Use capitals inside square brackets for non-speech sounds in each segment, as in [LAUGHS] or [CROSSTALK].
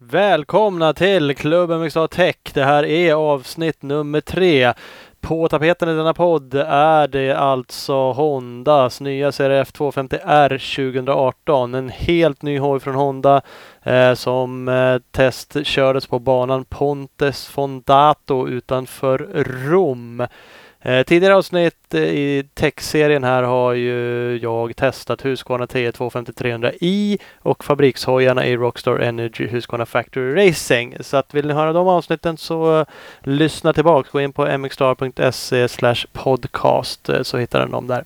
Välkomna till Klubben MXA Tech. Det här är avsnitt nummer tre. På tapeten i denna podd är det alltså Hondas nya CRF 250R 2018. En helt ny hoj från Honda eh, som eh, testkördes på banan Pontes Fondato utanför Rom. Eh, tidigare avsnitt eh, i tech-serien här har ju jag testat Husqvarna TE 250 300i och fabrikshojarna i Rockstar Energy Husqvarna Factory Racing. Så att vill ni höra de avsnitten så eh, lyssna tillbaka. Gå in på mxstar.se podcast eh, så hittar ni dem där.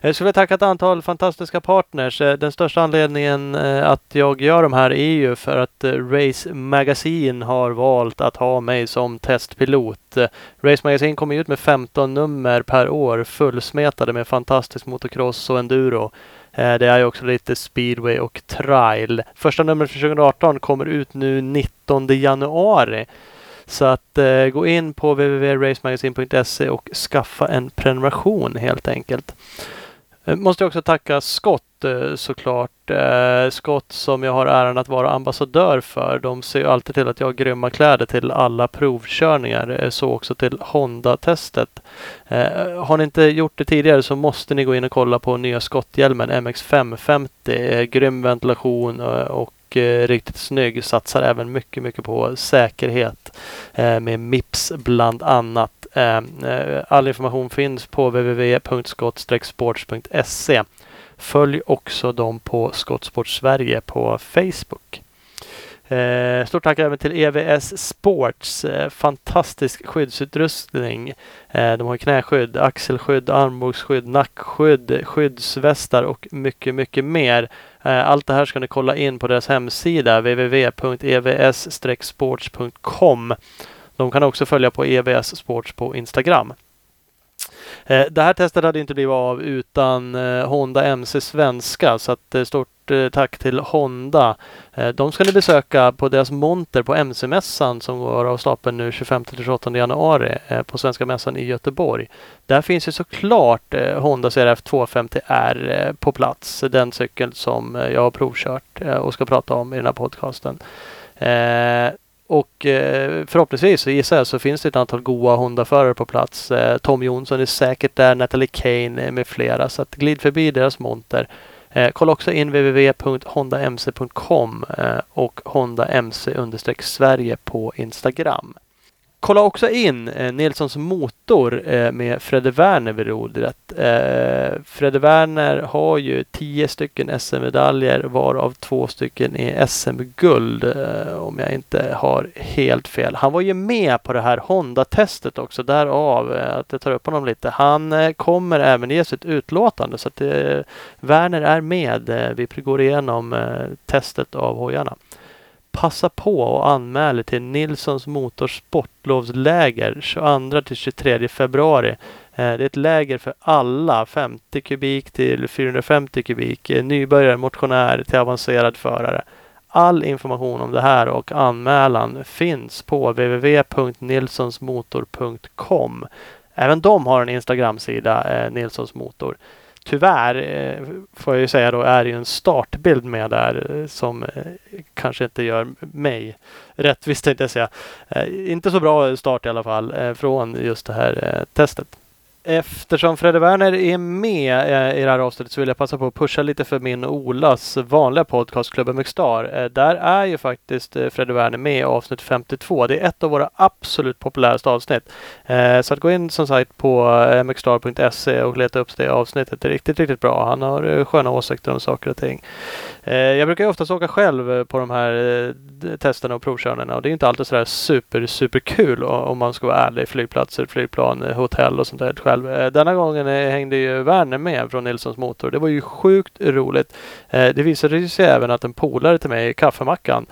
Jag skulle vilja tacka ett antal fantastiska partners. Den största anledningen att jag gör de här är ju för att Race Magazine har valt att ha mig som testpilot. Race Magazine kommer ut med 15 nummer per år fullsmetade med fantastisk motocross och enduro. Eh, det är ju också lite speedway och trail. Första numret för 2018 kommer ut nu 19 januari. Så att eh, gå in på www.racemagazine.se och skaffa en prenumeration helt enkelt. Eh, måste också tacka Scott eh, såklart. Eh, Scott som jag har äran att vara ambassadör för. De ser alltid till att jag har grymma kläder till alla provkörningar. Eh, så också till Honda-testet. Eh, har ni inte gjort det tidigare så måste ni gå in och kolla på nya skotthjälmen MX550. Eh, grym ventilation och riktigt snygg. Satsar även mycket, mycket på säkerhet med Mips bland annat. Eh, all information finns på www.skott-sports.se. Följ också dem på Skottsport Sverige på Facebook. Eh, stort tack även till EVS Sports. Eh, fantastisk skyddsutrustning. Eh, de har knäskydd, axelskydd, armbågsskydd, nackskydd, skyddsvästar och mycket, mycket mer. Eh, allt det här ska ni kolla in på deras hemsida www.evs-sports.com. De kan också följa på EVS Sports på Instagram. Eh, det här testet hade inte blivit av utan eh, Honda MC Svenska så att eh, stort eh, tack till Honda. Eh, de ska ni besöka på deras monter på MC-mässan som går av stapeln nu 25-28 januari eh, på Svenska mässan i Göteborg. Där finns ju såklart Honda CRF 250R på plats. Den cykeln som jag har provkört och ska prata om i den här podcasten. Och eh, förhoppningsvis så gissar jag så finns det ett antal goa Honda-förare på plats. Eh, Tom Jonsson är säkert där, Natalie Kane med flera. Så att glid förbi deras monter. Eh, kolla också in www.hondamc.com eh, och Honda MC Sverige på Instagram. Kolla också in eh, Nilssons motor eh, med Fredde Werner vid rodret. Eh, Fredde Werner har ju tio stycken SM-medaljer varav två stycken är SM-guld eh, om jag inte har helt fel. Han var ju med på det här Honda-testet också därav eh, att jag tar upp honom lite. Han eh, kommer även ge sitt utlåtande så att eh, Werner är med. Eh, vi går igenom eh, testet av hojarna passa på och anmäl till Nilssons Motorsportlovsläger 22 till 23 februari. Eh, det är ett läger för alla 50 kubik till 450 kubik. Eh, nybörjare, motionär till avancerad förare. All information om det här och anmälan finns på www.nilssonsmotor.com. Även de har en Instagramsida, eh, Nilssons Motor tyvärr eh, får jag ju säga då är det ju en startbild med där eh, som eh, kanske inte gör mig rättvist tänkte jag säga. Inte så bra start i alla fall från just det här testet. Eftersom Fredde Werner är med eh, i det här avsnittet så vill jag passa på att pusha lite för min Olas vanliga podcast Klubben McStar. Eh, där är ju faktiskt eh, Fredde Werner med i avsnitt 52. Det är ett av våra absolut populäraste avsnitt. Så att gå in som sagt på mxstar.se och leta upp det avsnittet. Det är riktigt, riktigt bra. Han har sköna åsikter om saker och ting. Jag brukar ju oftast åka själv på de här testerna och provkörningarna och det är inte alltid sådär super, super kul om man ska vara ärlig. Flygplatser, flygplan, hotell och sånt där själv. Eh, denna gången eh, hängde ju Werner med från Nilssons Motor. Det var ju sjukt roligt. Eh, det visade sig även att en polare till mig, Kaffemackan,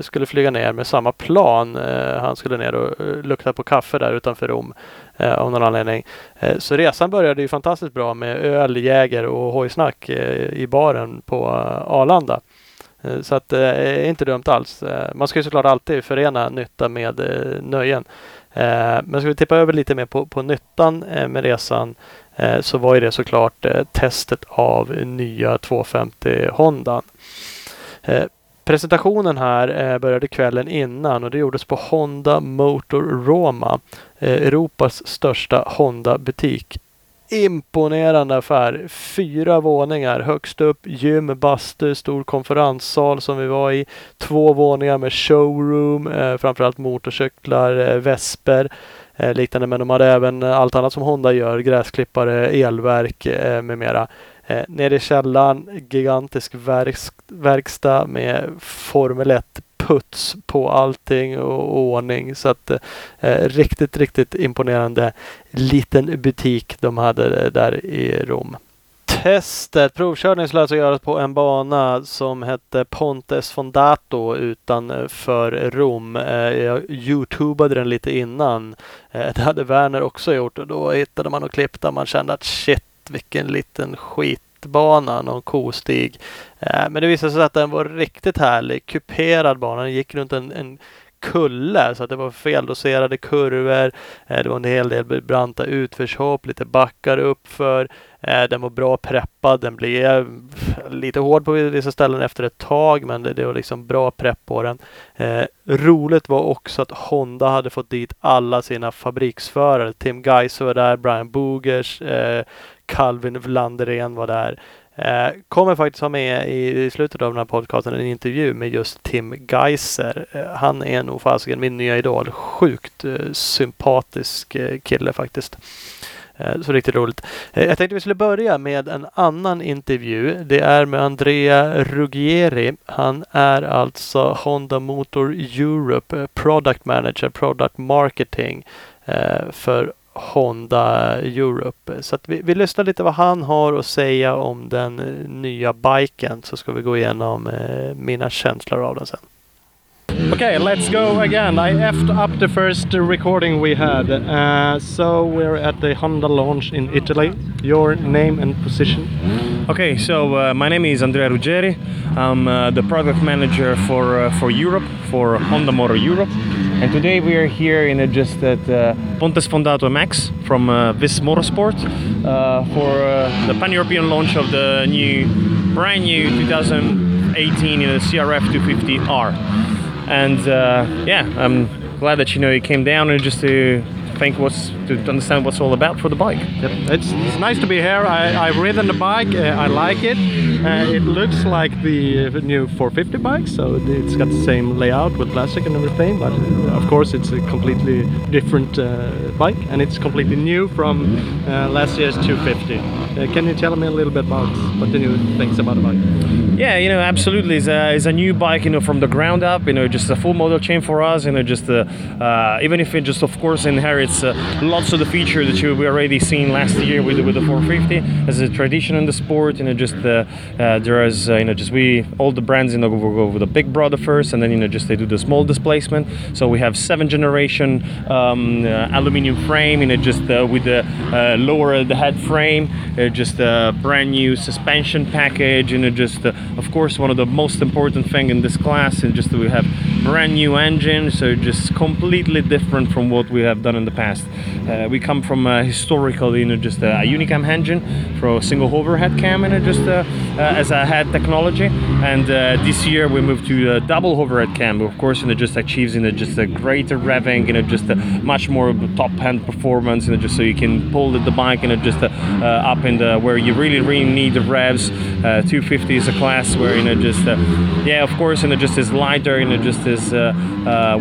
skulle flyga ner med samma plan. Han skulle ner och lukta på kaffe där utanför Rom av någon anledning. Så resan började ju fantastiskt bra med öl, jäger och hojsnack i baren på Arlanda. Så att det är inte dumt alls. Man ska ju såklart alltid förena nytta med nöjen. Eh, men ska vi tippa över lite mer på, på nyttan eh, med resan eh, så var ju det såklart eh, testet av nya 250 Hondan. Eh, presentationen här eh, började kvällen innan och det gjordes på Honda Motor Roma, Europas största Honda-butik imponerande affär. Fyra våningar högst upp, gym, bastu, stor konferenssal som vi var i. Två våningar med showroom, eh, framförallt motorcyklar, eh, vesper eh, liknande. Men de hade även allt annat som Honda gör, gräsklippare, elverk eh, med mera. Eh, nere i källaren, gigantisk verks verkstad med Formel 1 puts på allting och ordning. Så att eh, riktigt, riktigt imponerande liten butik de hade eh, där i Rom. Testet, provkörning skulle alltså göras på en bana som hette Pontes Fondato utanför Rom. Eh, jag youtubade den lite innan. Eh, det hade Werner också gjort och då hittade man och klipp där man kände att shit vilken liten skit bana, någon kostig. Eh, men det visade sig att den var riktigt härlig. Kuperad bana. Den gick runt en, en kulle så att det var feldoserade kurvor. Eh, det var en hel del branta utförshopp, lite backar uppför. Eh, den var bra preppad. Den blev lite hård på vissa ställen efter ett tag men det, det var liksom bra prepp på den. Eh, roligt var också att Honda hade fått dit alla sina fabriksförare. Tim Geiser var där, Brian Bogers, eh, Calvin Vlanderén var där. Eh, kommer faktiskt ha med i, i, slutet av den här podcasten en intervju med just Tim Geiser. Eh, han är nog fasiken min nya idol. Sjukt eh, sympatisk eh, kille faktiskt. Eh, så riktigt roligt. Eh, jag tänkte vi skulle börja med en annan intervju. Det är med Andrea Ruggieri. Han är alltså Honda Motor Europe eh, Product Manager, Product Marketing för Honda Europe. Så att vi, vi lyssnar lite vad han har att säga om den nya biken så ska vi gå igenom eh, mina känslor av den sen. Okay, let's go again. I effed up the first recording we had. Uh, so we're at the Honda launch in Italy. Your name and position? Okay, so uh, my name is Andrea Ruggeri. I'm uh, the product manager for uh, for Europe for Honda Motor Europe. And today we are here in a, just at uh, Ponte Sfondato MX from uh, Vis Motorsport uh, for uh, the pan-European launch of the new, brand new 2018 in the CRF 250R. And uh, yeah, I'm glad that you know you came down and just to think what's to understand what's all about for the bike. Yep. It's, it's nice to be here. I, have ridden the bike. Uh, I like it. Uh, it looks like the new 450 bike, so it's got the same layout with plastic and everything. But uh, of course, it's a completely different uh, bike, and it's completely new from uh, last year's 250. Uh, can you tell me a little bit about what the new things about the bike? Yeah, you know, absolutely. It's a, it's a new bike, you know, from the ground up. You know, just a full model chain for us. You know, just even if it just, of course, inherits uh, lots of the feature that we already seen last year with with the 450 as a tradition in the sport. You know, just the uh, there is uh, you know just we all the brands you know go, go with the big brother first, and then you know just they do the small displacement. So we have seven generation um, uh, aluminium frame, you know, just uh, with the uh, lower the head frame, just a brand new suspension package, you know, just of course one of the most important thing in this class, is just we have brand new engine, so just completely different from what we have done in the past. Uh, we come from a historical, you know, just a, a Unicam engine for a single overhead cam, and just uh, as a head technology. And uh, this year we moved to a double overhead cam. Of course, you know, just achieves you know just a greater revving, you know, just a much more top end performance, you know, just so you can pull the, the bike, you know, just uh, up in the where you really really need the revs. 250 is a class where you know just yeah, of course, you know, just is lighter, you know, just is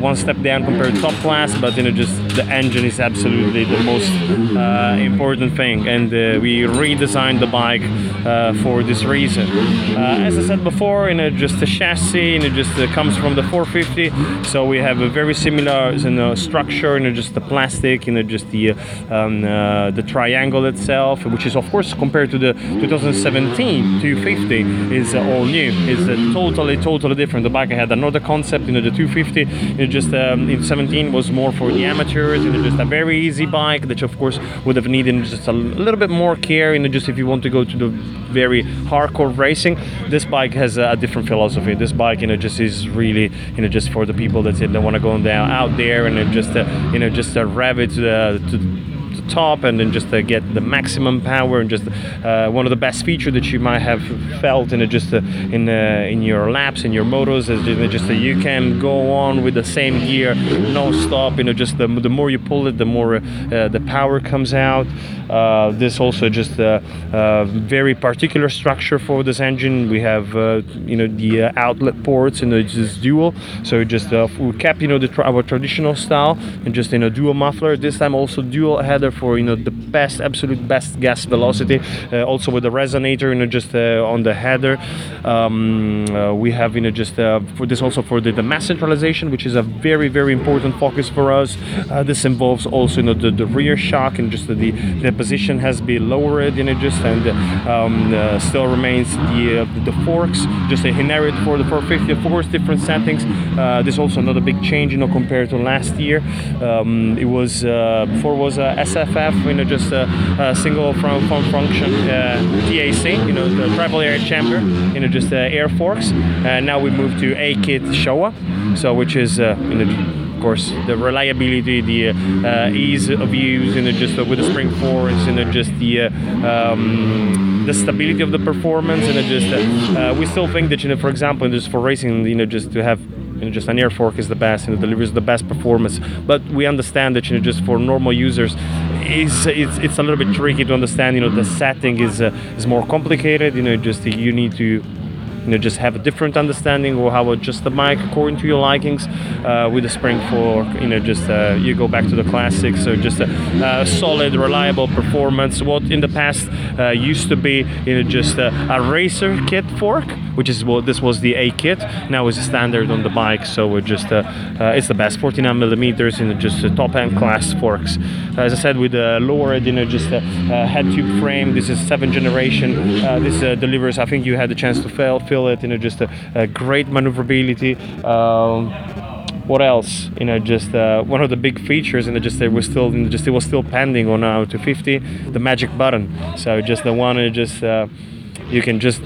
one step down compared to top class, but you know, just the engine is absolutely the most uh, important thing, and uh, we redesigned the bike uh, for this reason. Uh, as I said before, you know, just the chassis, you know, just uh, comes from the 450, so we have a very similar you know, structure, you know, just the plastic, you know, just the um, the triangle itself, which is of course compared to the 2017 250 is all new. Is totally totally different. The bike had another concept, you know, the 250, you know, just um, in 17 was more for the amateurs, you know, just a very easy bike that of course would have needed just a little bit more care you know just if you want to go to the very hardcore racing. This bike has a, different philosophy. This bike you know just is really you know just for the people that, that want to go down out there and just uh, you know just uh, rev it to, uh, to the top and then just uh, get the maximum power and just uh, one of the best features that you might have felt in just uh, in in your laps in your motos is just that you can go on with the same gear no stop you know just the, the more you pull it the more the power comes out. This also just a, very particular structure for this engine. We have you know the outlet ports and it's just dual. So just we kept you know the our traditional style and just in a dual muffler. This time also dual header for you know the best absolute best gas velocity uh, also with the resonator you know just uh, on the header. Um, uh, we have you know just uh, for this also for the, the, mass centralization which is a very very important focus for us. Uh, this involves also you know the, the rear shock and just the, the position has been lowered you know just and um, uh, still remains the the forks just a inherit for the 450 of course different settings. This is also another big change you know compared to last year. Um, it was before was a SFF you know just a, a single front, from function TAC you know the triple air chamber you know just air forks and now we move to A kit Showa so which is uh, you know of course the reliability the uh, ease of use you know just uh, with the spring force you know just the uh, um, the stability of the performance and just uh, we still think that you know for example just for racing you know just to have you know, just an air fork is the best and it delivers the best performance. But we understand that you know, just for normal users, is it's, it's a little bit tricky to understand. You know, the setting is uh, is more complicated. You know, just you need to you know just have a different understanding or how adjust the mic according to your likings uh, with the spring fork you know just uh, you go back to the classics. So just a, a, solid reliable performance. What in the past uh, used to be you know just a, a, racer kit fork which is what this was the A kit now is standard on the bike. So we're just uh, uh, it's the best 49 millimeters in just top end class forks. As I said with the lower you know just a, head tube frame this is seventh generation. Uh, this delivers I think you had the chance to fail feel it, you know, just a, a great maneuverability. Um, what else? You know, just uh, one of the big features, and just it was still, just it was still pending on our 250, the magic button. So just the one, you just uh, you can just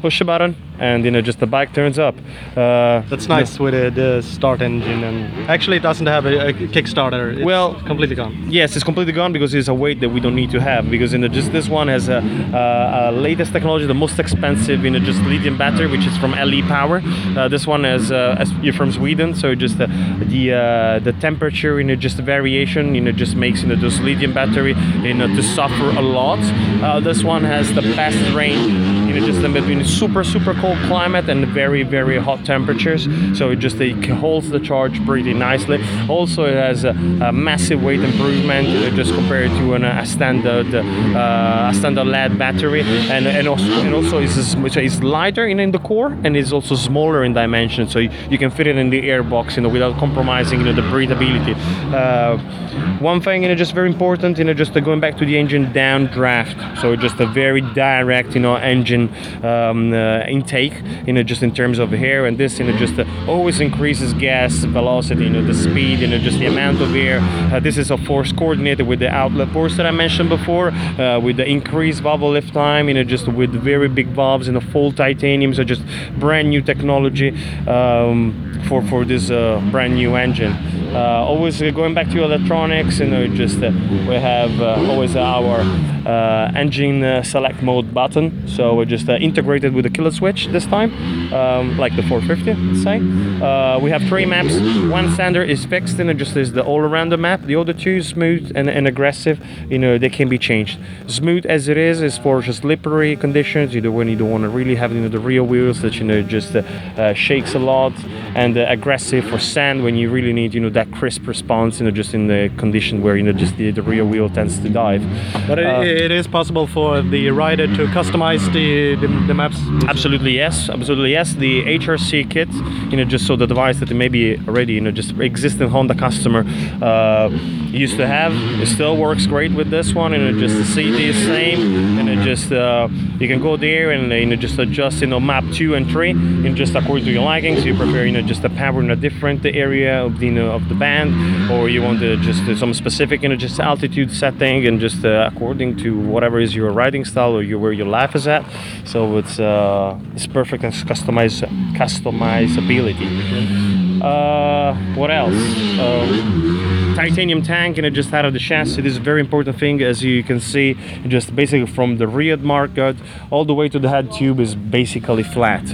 push a button and you know just the bike turns up. Uh, That's nice with uh, the start engine and actually it doesn't have a, a Kickstarter. It's well, completely gone. Yes, it's completely gone because it's a weight that we don't need to have because you know just this one has a, a, a latest technology, the most expensive you know just lithium battery which is from LE Power. Uh, this one is uh, you're from Sweden, so just the the, uh, the temperature you know just the variation you know just makes you know this lithium battery you know to suffer a lot. Uh, this one has the best range you just in between super super cold climate and very very hot temperatures. So it just it holds the charge pretty nicely. Also it has a, a massive weight improvement uh, just compared to an, a standard uh, a standard lead battery. And and also, and also it's, it's lighter in, in the core and it's also smaller in dimension. So you, you can fit it in the airbox you know without compromising you know the breathability. Uh, one thing you know just very important you know just going back to the engine downdraft. So just a very direct you know engine um, uh, intake you know, just in terms of air and this, you know, just uh, always increases gas velocity, you know, the speed, you know, just the amount of air. Uh, this is of course coordinated with the outlet ports that I mentioned before, uh, with the increased valve lift time, you know, just with very big valves in a full titanium, so just brand new technology um, for for this uh, brand new engine. Uh, always going back to electronics, you know, just we have always our engine select mode button, so we're just integrated with the killer switch this time, um, like the 450, let's say. Uh, we have three maps. One standard is fixed and it just is the all-around the map. The other two, smooth and, and aggressive, you know, they can be changed. Smooth as it is is for just slippery conditions, you know, when you don't want to really have you know, the rear wheels that you know just uh, uh, shakes a lot, and uh, aggressive for sand when you really need you know that crisp response, you know, just in the condition where you know just the, the rear wheel tends to dive. But it, uh, it is possible for the rider to customize the, the, the maps. Absolutely yes, absolutely yes. The HRC kit, you know, just so the device that maybe already, you know, just existing Honda customer uh, used to have, it still works great with this one. And it just the CD is same, and it just uh, you can go there and you know just adjust, you know, map two and three, and just according to your likings. You prefer, you know, just a power in a different area of the you know, of the band, or you want to just uh, some specific, you know, just altitude setting, and just uh, according to whatever is your riding style or your, where your life is at. So it's uh, it's perfect as customize customizability. Uh, what else? Um, titanium tank and it just out of the chassis. This is a very important thing as you can see just basically from the rear market all the way to the head tube is basically flat.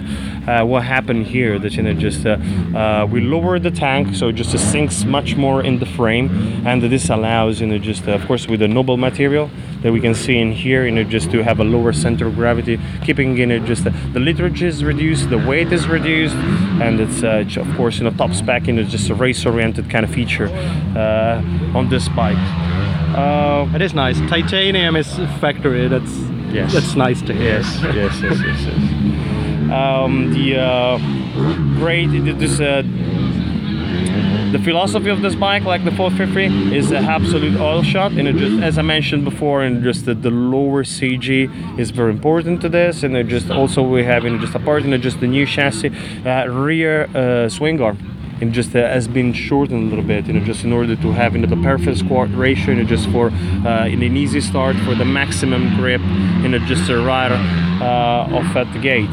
Uh, what happened here that you know just uh, uh, we lowered the tank so it just sinks much more in the frame and this allows you know just uh, of course with the noble material that we can see in here you know just to have a lower center of gravity keeping you know just the, the literage is reduced the weight is reduced and it's uh, of course you know top spec you know just a race oriented kind of feature uh, on this bike. Uh, it is nice. Titanium is factory that's yes. that's nice to hear. Yes yes yes yes, yes. Um, the uh, great this uh, the philosophy of this bike, like the 450, is an absolute oil shot. And just, as I mentioned before, and just the, the lower CG is very important to this. And just also we have in just apart in just the new chassis uh, rear uh, swing arm and just uh, has been shortened a little bit, you know, just in order to have you know, the perfect squat ratio, you know, just for uh, in an easy start for the maximum grip, you know, just a right uh, off at the gate.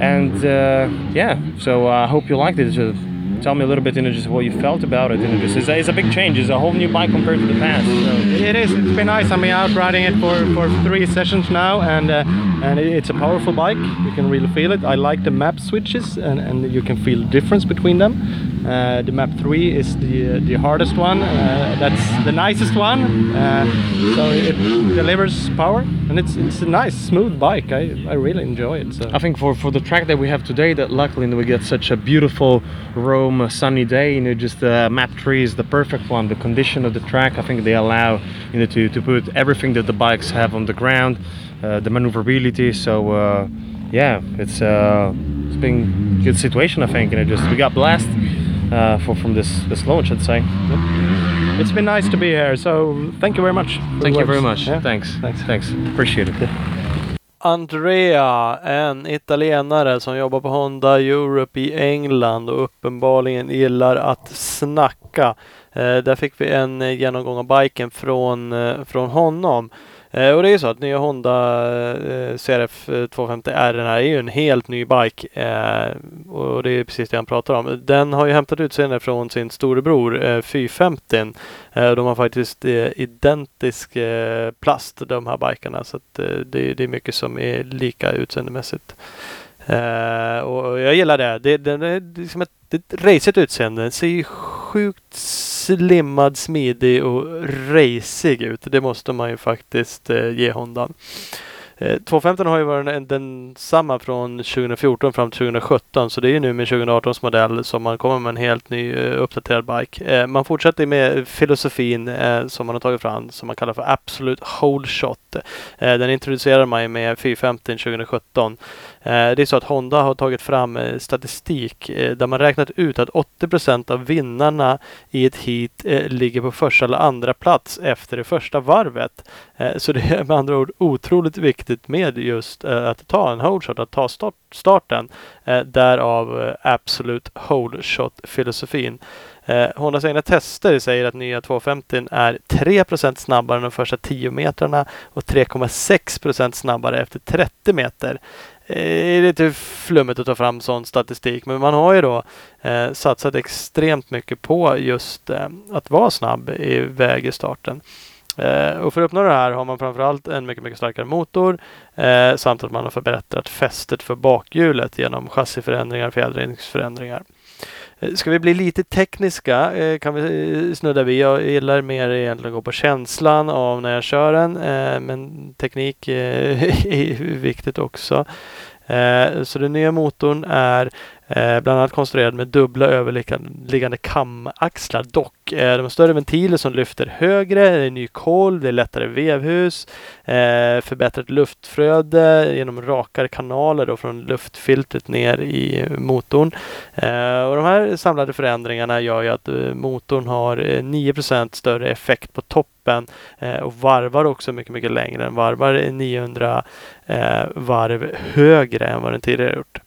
And uh, yeah, so I hope you liked it. It's tell me a little bit, you know, just what you felt about it. You just, it's, a, it's a big change. It's a whole new bike compared to the past. So. It is. It's been nice. I've been out riding it for, for three sessions now, and uh, and it's a powerful bike. You can really feel it. I like the map switches, and, and you can feel the difference between them. Uh, the map 3 is the the hardest one. Uh, that's the nicest one. Uh, so it delivers power, and it's it's a nice smooth bike. I, I really enjoy it. So I think for for the track that we have today, that luckily we get such a beautiful Rome sunny day. You know, just the map 3 is the perfect one. The condition of the track, I think they allow you know to to put everything that the bikes have on the ground, uh, the maneuverability. So uh, yeah, it's uh, it's been a good situation. I think. You know, just we got blessed uh, for from this this launch, I'd say. Yep. It's been nice to be here, so thank you very much. Thank you very much. Yeah? Thanks. Thanks. Thanks. Appreciate it. Andrea, en italienare som jobbar på Honda Europe i England och uppenbarligen gillar att snacka. Eh, där fick vi en genomgång av biken från, eh, från honom. Eh, och det är ju så att nya Honda eh, CRF 250R eh, är ju en helt ny bike. Eh, och det är precis det han pratar om. Den har ju hämtat utseende från sin storebror eh, 450. Eh, de har faktiskt eh, identisk eh, plast de här bikarna. Så att, eh, det, det är mycket som är lika utseendemässigt. Eh, och jag gillar det. det den är liksom ett, ett racigt utseende. Den ser ju sjukt slimmad, smidig och racig ut. Det måste man ju faktiskt eh, ge Hondan. 250 eh, har ju varit densamma från 2014 fram till 2017 så det är ju nu med 2018 modell som man kommer med en helt ny eh, uppdaterad bike. Eh, man fortsätter med filosofin som man har tagit fram som man kallar för Absolute Hold Shot. den introducerar man ju med 450 2017. Eh, det är så att Honda har tagit fram eh, statistik eh, där man räknat ut att 80% av vinnarna i ett heat ligger på första eller andra plats efter det första varvet. Så [LAUGHS] det är med andra ord otroligt viktigt med just att ta en hold shot, att ta start, starten. Därav Absolut Absolute Hold Shot-filosofin. Eh, Hondas egna tester säger att nya 250 är 3% snabbare än de första 10 metrarna och 3,6% snabbare efter 30 meter. Eh, det är lite flummigt att ta fram sån statistik men man har ju då eh, satsat extremt mycket på just eh, att vara snabb i väg i starten. Eh, och för att uppnå det här har man framförallt en mycket, mycket starkare motor eh, samt att man har förbättrat fästet för bakhjulet genom chassiförändringar och fjädringsförändringar. Eh, ska vi bli lite tekniska eh, kan vi eh, snudda vid. Jag gillar mer egentligen att gå på känslan av när jag kör den. Men teknik [LAUGHS] är viktigt också. Så den nya motorn är Eh, bland annat konstruerad med dubbla överliggande kamaxlar. Dock eh, de större ventiler som lyfter högre, det är ny kolv, det är lättare vevhus, eh, förbättrat luftflöde genom rakare kanaler då från luftfiltret ner i motorn. Eh, och de här samlade förändringarna gör ju att eh, motorn har eh, 9 större effekt på toppen eh, och varvar också mycket, mycket längre. Den varvar 900 varv högre än vad den tidigare gjort.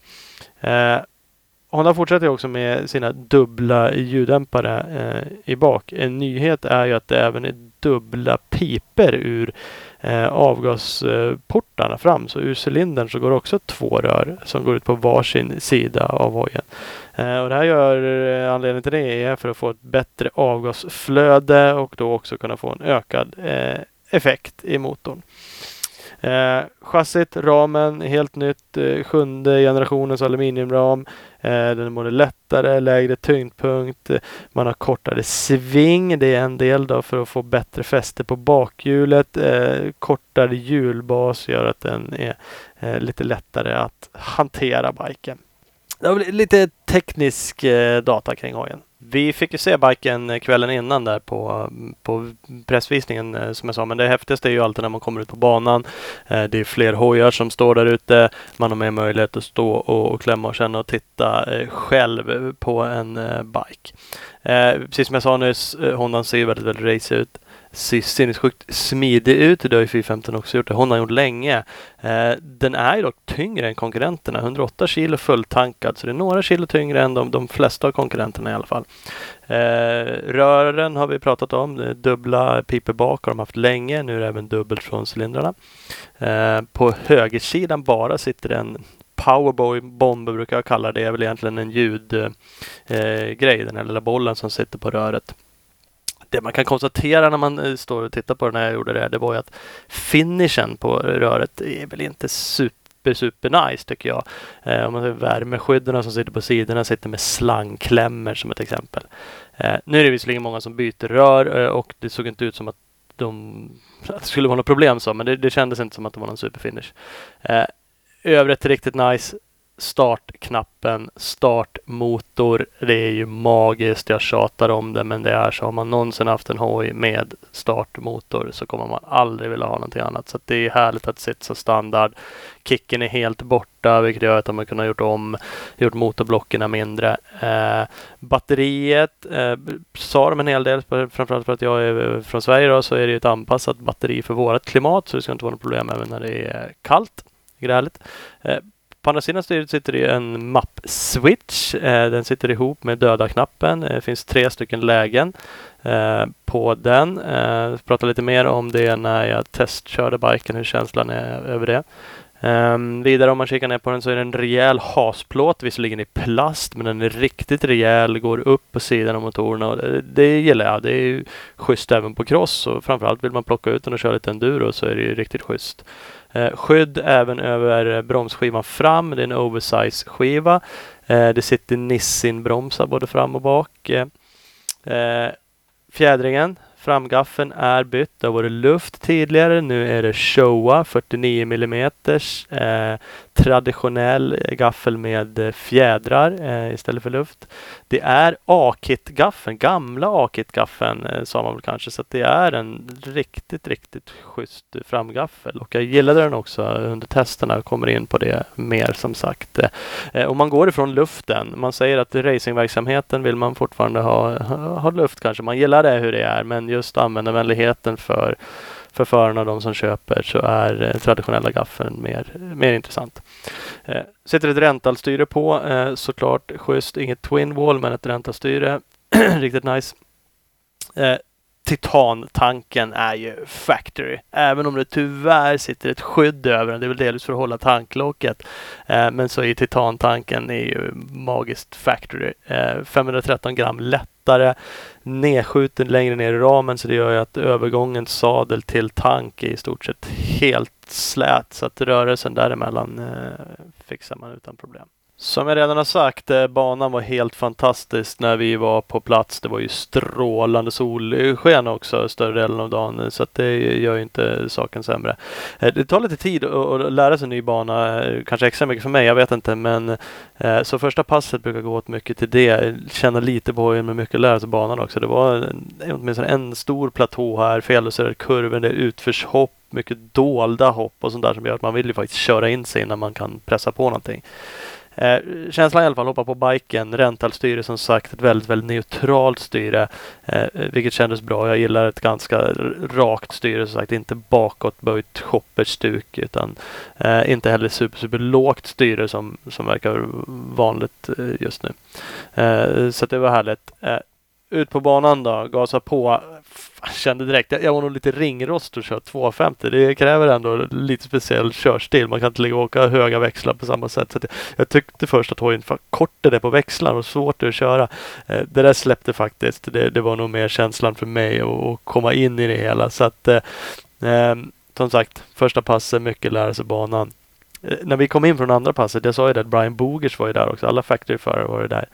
Honda fortsätter också med sina dubbla ljuddämpare eh, i bak. En nyhet är ju att det även är dubbla piper ur eh, avgasportarna fram. Så ur cylindern så går det också två rör som går ut på varsin sida av hojen. Eh, och det här gör eh, anledningen till det är för att få ett bättre avgasflöde och då också kunna få en ökad eh, effekt i motorn. Eh, chassit, ramen, helt nytt, eh, sjunde generationens aluminiumram. Eh, den är både lättare, lägre tyngdpunkt, eh, man har kortare sving, det är en del då för att få bättre fäste på bakhjulet. Eh, kortare hjulbas gör att den är eh, lite lättare att hantera biken. Det var lite teknisk eh, data kring hojen. Vi fick ju se biken kvällen innan där på, på pressvisningen eh, som jag sa. Men det häftigaste är ju alltid när man kommer ut på banan. Eh, det är fler hojar som står där ute. Man har mer möjlighet att stå och, klämma och känna och titta eh, själv på en bike. Precis som jag sa nyss, Hondan ser ju väldigt, väldigt race ut ser sinnessjukt smidig ut. Det har ju 415 också gjort. Det Hon har gjort länge. Eh, den är ju dock tyngre än konkurrenterna. 108 kilo fulltankad. Så det är några kilo tyngre än de, de flesta av konkurrenterna i alla fall. Eh, rören har vi pratat om. Dubbla piper bak har de haft länge. Nu är det även dubbelt från cylindrarna. Eh, på högersidan bara sitter en Powerboy bomber brukar jag kalla det. Det är väl egentligen en ljudgrej. Eh, den här lilla bollen som sitter på röret det man kan konstatera när man eh, står och tittar på den när jag gjorde det, det var ju att finishen på röret är väl inte super super nice tycker jag. Eh, om man ser värmeskydden som sitter på sidorna sitter med slangklämmor som ett exempel. Eh, nu är det visserligen många som byter rör eh, och det såg inte ut som att de [LAUGHS] att det skulle vara något problem så, men det, det kändes inte som att det var någon superfinish. Eh, övrigt riktigt nice startknappen, startmotor. Det är ju magiskt. Jag tjatar om det, men det är så. Har man någonsin haft en hoj med startmotor så kommer man aldrig vilja ha någonting annat. Så det är härligt att sitta standard. Kicken är helt borta, vilket gör att de har kunnat gjort om, gjort motorblocken mindre. Eh, batteriet eh, sa de en hel del, framförallt för att jag är från Sverige då, så är det ett anpassat batteri för vårt klimat, så det ska inte vara något problem även när det är kallt. Gräligt. Eh, på andra sidan styret sitter det en mapp-switch. Eh, den sitter ihop med döda-knappen. Det eh, finns tre stycken lägen eh, på den. Jag ska prata lite mer om det när jag testkörde biken, hur känslan är över det. Um, vidare om man kikar ner på den så är det en rejäl hasplåt, visserligen i plast, men den är riktigt rejäl, går upp på sidan av motorerna och det, det gillar jag. Det är ju schysst även på cross och framförallt vill man plocka ut den och köra lite enduro så är det ju riktigt schysst. Uh, skydd även över bromsskivan fram. Det är en oversize skiva. Uh, ehm, det sitter Nissin-bromsar både fram och bak. Uh, fjädringen Framgaffeln är bytt. Det har varit luft tidigare. Nu är det Showa 49 mm eh, traditionell gaffel med eh, fjädrar eh, istället för luft. Det är A-kit-gaffeln, gamla A-kit-gaffeln eh, sa man väl kanske. Så det är en riktigt, riktigt schysst framgaffel. Och jag gillade den också under testerna. Jag kommer in på det mer som sagt. Eh, eh och man går ifrån luften. Man säger att racingverksamheten vill man fortfarande ha, ha luft kanske. Man gillar det hur det är men just användarvänligheten för för förarna och de som köper så är eh, traditionella gaffeln mer, mer intressant. Eh, sitter ett räntalstyre på eh, såklart schysst. Inget twin wall men ett räntalstyre. [CLEARS THROAT] Riktigt nice. Eh, Titantanken är ju factory. Även om det tyvärr sitter ett skydd över den. Det är väl delvis för att hålla tanklocket. Eh, men så är titantanken är ju magiskt factory. Eh, 513 gram lätt lättare. Nedskjuten längre ner i ramen så det gör ju att övergången sadel till tank är i stort sett helt slät. Så att rörelsen däremellan eh, fixar man utan problem. Som jag redan har sagt, eh, banan var helt fantastisk när vi var på plats. Det var ju strålande solsken också större delen av dagen så att det gör ju inte saken sämre. Eh, det tar lite tid att lära sig en ny bana, eh, kanske extra mycket för mig, jag vet inte men så första passet brukar gå åt mycket till det. Känna lite på hojen men mycket lära sig banan också. Det var åtminstone en stor platå här, feljusterade kurvor, det är utförshopp mycket dolda hopp och sånt där som gör att man vill ju faktiskt köra in sig innan man kan pressa på någonting. Eh, känslan i alla fall, hoppa på biken, rentalstyre som sagt, ett väldigt, väldigt neutralt styre, eh, vilket kändes bra. Jag gillar ett ganska rakt styre som sagt, inte bakåtböjt shopperstuk utan eh, inte heller super, super lågt styre som, som verkar vanligt eh, just nu. Eh, så det var härligt. Eh, ut på banan då, gasa på. Kände direkt, jag, jag var nog lite ringrost och köra 250. Det kräver ändå lite speciell körstil. Man kan inte ligga och åka höga växlar på samma sätt. Så jag, jag tyckte först att hojen var kort det på växlar och svårt att köra. Eh, det där släppte faktiskt. Det, det, var nog mer känslan för mig att komma in i det hela. Så att eh, eh som sagt, första passet, mycket lära sig banan. Eh, när vi kom in från andra passet, jag sa ju det att Brian Bogers var ju där också. Alla Factory-förare var ju där.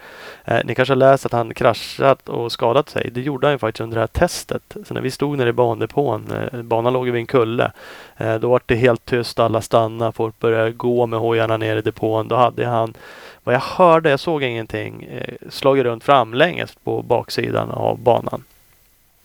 Eh, ni kanske har läst att han kraschat och skadat sig. Det gjorde han ju faktiskt under det här testet. Så när vi stod nere i bandepån, eh, banan låg vid en kulle. Eh, då var det helt tyst, alla stannade, folk började gå med hojarna ner i depån. Då hade han, vad jag hörde, jag såg ingenting, eh, slagit runt framlänges på baksidan av banan.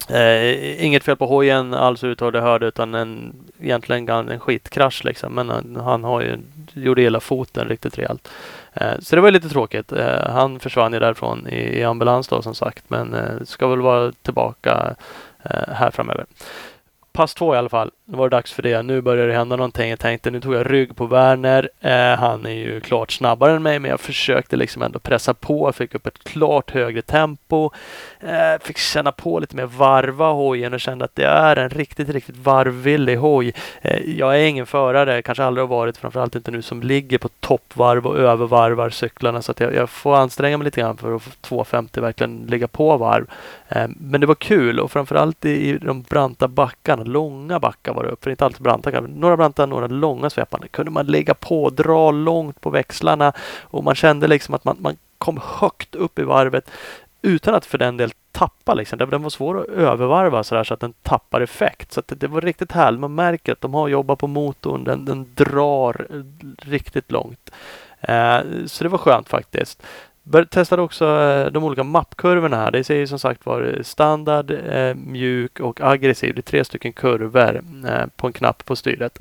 Eh, inget fel på hojen alls utav det hörde utan en, egentligen en skitkrasch liksom. Men han, han har ju, gjorde hela foten riktigt rejält. Eh, så det var lite tråkigt. Eh, han försvann ju därifrån i, i ambulans då som sagt. Men eh, ska väl vara tillbaka eh, här framöver pass två i alla fall. Nu var det dags för det. Nu börjar det hända någonting. Jag tänkte nu tog jag rygg på Werner. Eh, han är ju klart snabbare än mig men jag försökte liksom ändå pressa på. Fick upp ett klart högre tempo. Eh, fick känna på lite mer varva hojen och kände att det är en riktigt, riktigt varvvillig hoj. Eh, jag är ingen förare, kanske aldrig har varit, framförallt inte nu som ligger på toppvarv och övervarvar cyklarna så att jag, jag får anstränga mig lite grann för att få 250 verkligen ligga på varv. Eh, men det var kul och framförallt i, i de branta backarna långa backar var det upp. För inte alltid branta, några branta, några långa svepande. kunde man lägga på, dra långt på växlarna och man kände liksom att man, man kom högt upp i varvet utan att för den del tappa. Liksom. Den var svår att övervarva så, där så att den tappar effekt. Så det, det, var riktigt härligt. Man märker att de har jobbat på motorn. Den, den drar eh, riktigt långt. Eh, så det var skönt faktiskt testade också eh, de olika mappkurvorna här. Det säger som sagt var standard, eh, mjuk och aggressiv. Det är tre stycken kurvor eh, på en knapp på styret.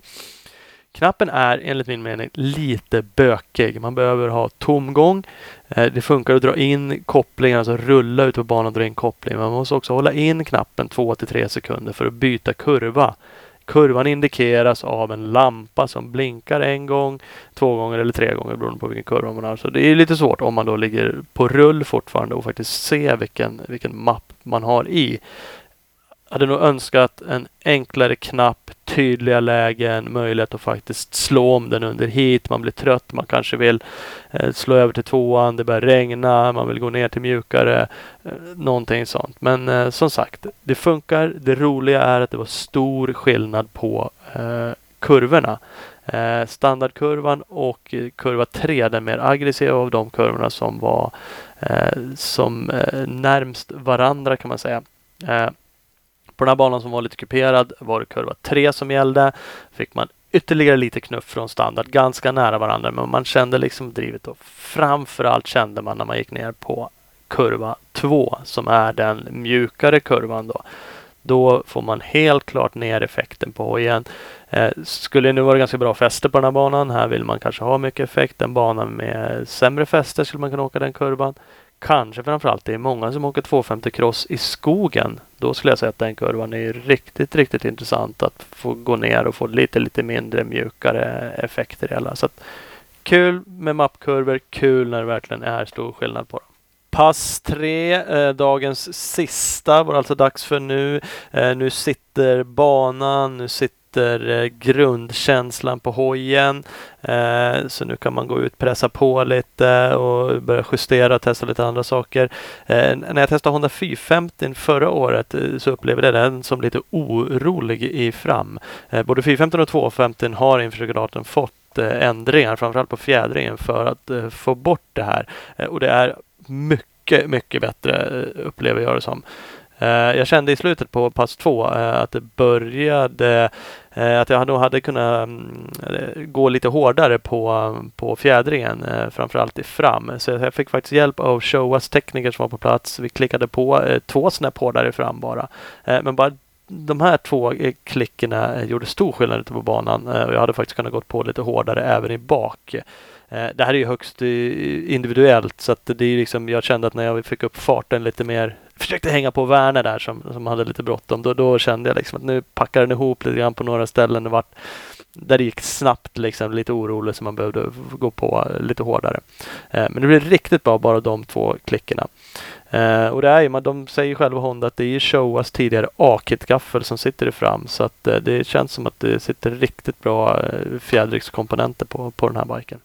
Knappen är enligt min mening lite bökig. Man behöver ha tomgång. Det funkar att dra in kopplingen, alltså rulla ut på banan och dra in kopplingen. Man måste också hålla in knappen 2 till 3 sekunder för att byta kurva. Kurvan indikeras av en lampa som blinkar en gång, två gånger eller tre gånger beroende på vilken kurva man har. Så det är lite svårt om man då ligger på rull fortfarande och faktiskt ser vilken, vilken mapp man har i Jag hade nog önskat en enklare knapp, tydliga lägen, möjlighet att faktiskt slå om den under hit. Man blir trött, man kanske vill eh, slå över till tvåan, det börjar regna, man vill gå ner till mjukare. Eh, någonting sånt. Men eh, som sagt, det funkar. Det roliga är att det var stor skillnad på eh, kurvorna. Eh, standardkurvan och eh, kurva 3, den mer aggressiva av de kurvorna som var eh, som närmst varandra kan man säga. På den här banan som var lite kuperad var det kurva 3 som gällde. Fick man ytterligare lite knuff från standard, ganska nära varandra, men man kände liksom drivet. Och framförallt kände man när man gick ner på kurva 2 som är den mjukare kurvan då. Då får man helt klart ner effekten på hojen. Eh, skulle det nu vara ganska bra fäste på den här banan. Här vill man kanske ha mycket effekt. En bana med sämre fäste skulle man kunna åka den kurvan kanske framförallt det är många som åker 250 cross i skogen. Då skulle jag säga att den kurvan är riktigt, riktigt intressant att få gå ner och få lite, lite mindre mjukare effekter i alla. Så att, kul med mappkurvor, kul när det verkligen är stor skillnad på dem. Pass tre, eh, dagens sista, var alltså dags för nu. Eh, nu sitter banan, nu sitter efter eh, grundkänslan på hojen. Eh, så nu kan man gå ut, pressa på lite och börja justera och testa lite andra saker. Eh, när jag testade Honda 450 förra året så upplevde jag den som lite orolig i fram. Både 450 och 250 har inför datorn fått ändringar, framförallt på fjädringen för att få bort det här. Och det är mycket, mycket bättre upplever jag det som. Jag kände i slutet på pass två att det började Eh, att jag nog hade kunnat mm, eh, gå lite hårdare på, på fjädringen, eh, framförallt i fram. Så jag fick faktiskt hjälp av Showas tekniker som var på plats. Vi klickade på två snäpp hårdare fram bara. Men bara de här två klickerna gjorde stor skillnad ute på banan och jag hade faktiskt kunnat gå på lite hårdare även i bak. Det här är ju högst individuellt så att det är liksom, jag kände att när jag fick upp farten lite mer försökte hänga på Werner där som, som hade lite bråttom. Då, då kände jag liksom att nu packar den ihop lite grann på några ställen. Det vart, där det gick snabbt, liksom, lite orolig så man behövde gå på lite hårdare. Eh, men det blev riktigt bra bara de två klickarna. Eh, och det är ju, de säger själva Honda att det är ju Showas tidigare A-kit-gaffel som sitter i fram så att eh, det känns som att det sitter riktigt bra eh, på, på den här biken.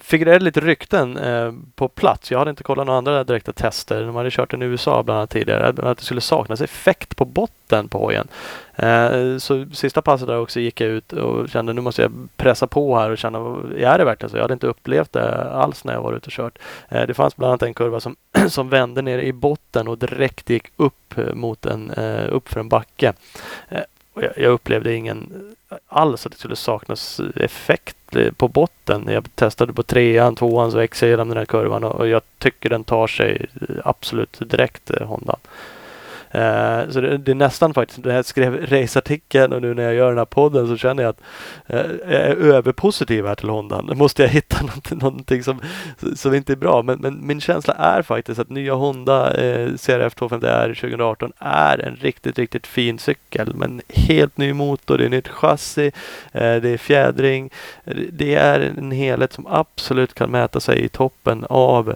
Figurerade lite rykten eh, på plats. Jag hade inte kollat några andra direkta tester. De hade kört den i USA bland annat tidigare. Att det skulle saknas effekt på botten på hojen. Eh, så sista passet där också gick jag ut och kände nu måste jag pressa på här och känna, är det verkligen så? Jag hade inte upplevt det alls när jag var ute och kört. Eh, det fanns bland annat en kurva som, [CLEARS THROAT] som vände ner i botten och direkt gick upp eh, mot en, eh, upp för en backe. Eh, och jag, jag, upplevde ingen alls att det skulle saknas effekt på botten. Jag testade på trean, tvåan så växer jag den här kurvan och jag tycker den tar sig absolut direkt eh, Honda. Uh, så det, det, är nästan faktiskt, när jag skrev raceartikeln och nu när jag gör den här podden så känner jag att uh, jag är överpositiv här till Honda. Nu måste jag [LAUGHS] hitta någonting, någonting som, som inte är bra. Men, men, min känsla är faktiskt att nya Honda uh, CRF 250R 2018 är en riktigt, riktigt fin cykel. Men helt ny motor, det är nytt chassi, eh, det är fjädring. Det är en helhet som absolut kan mäta sig i toppen av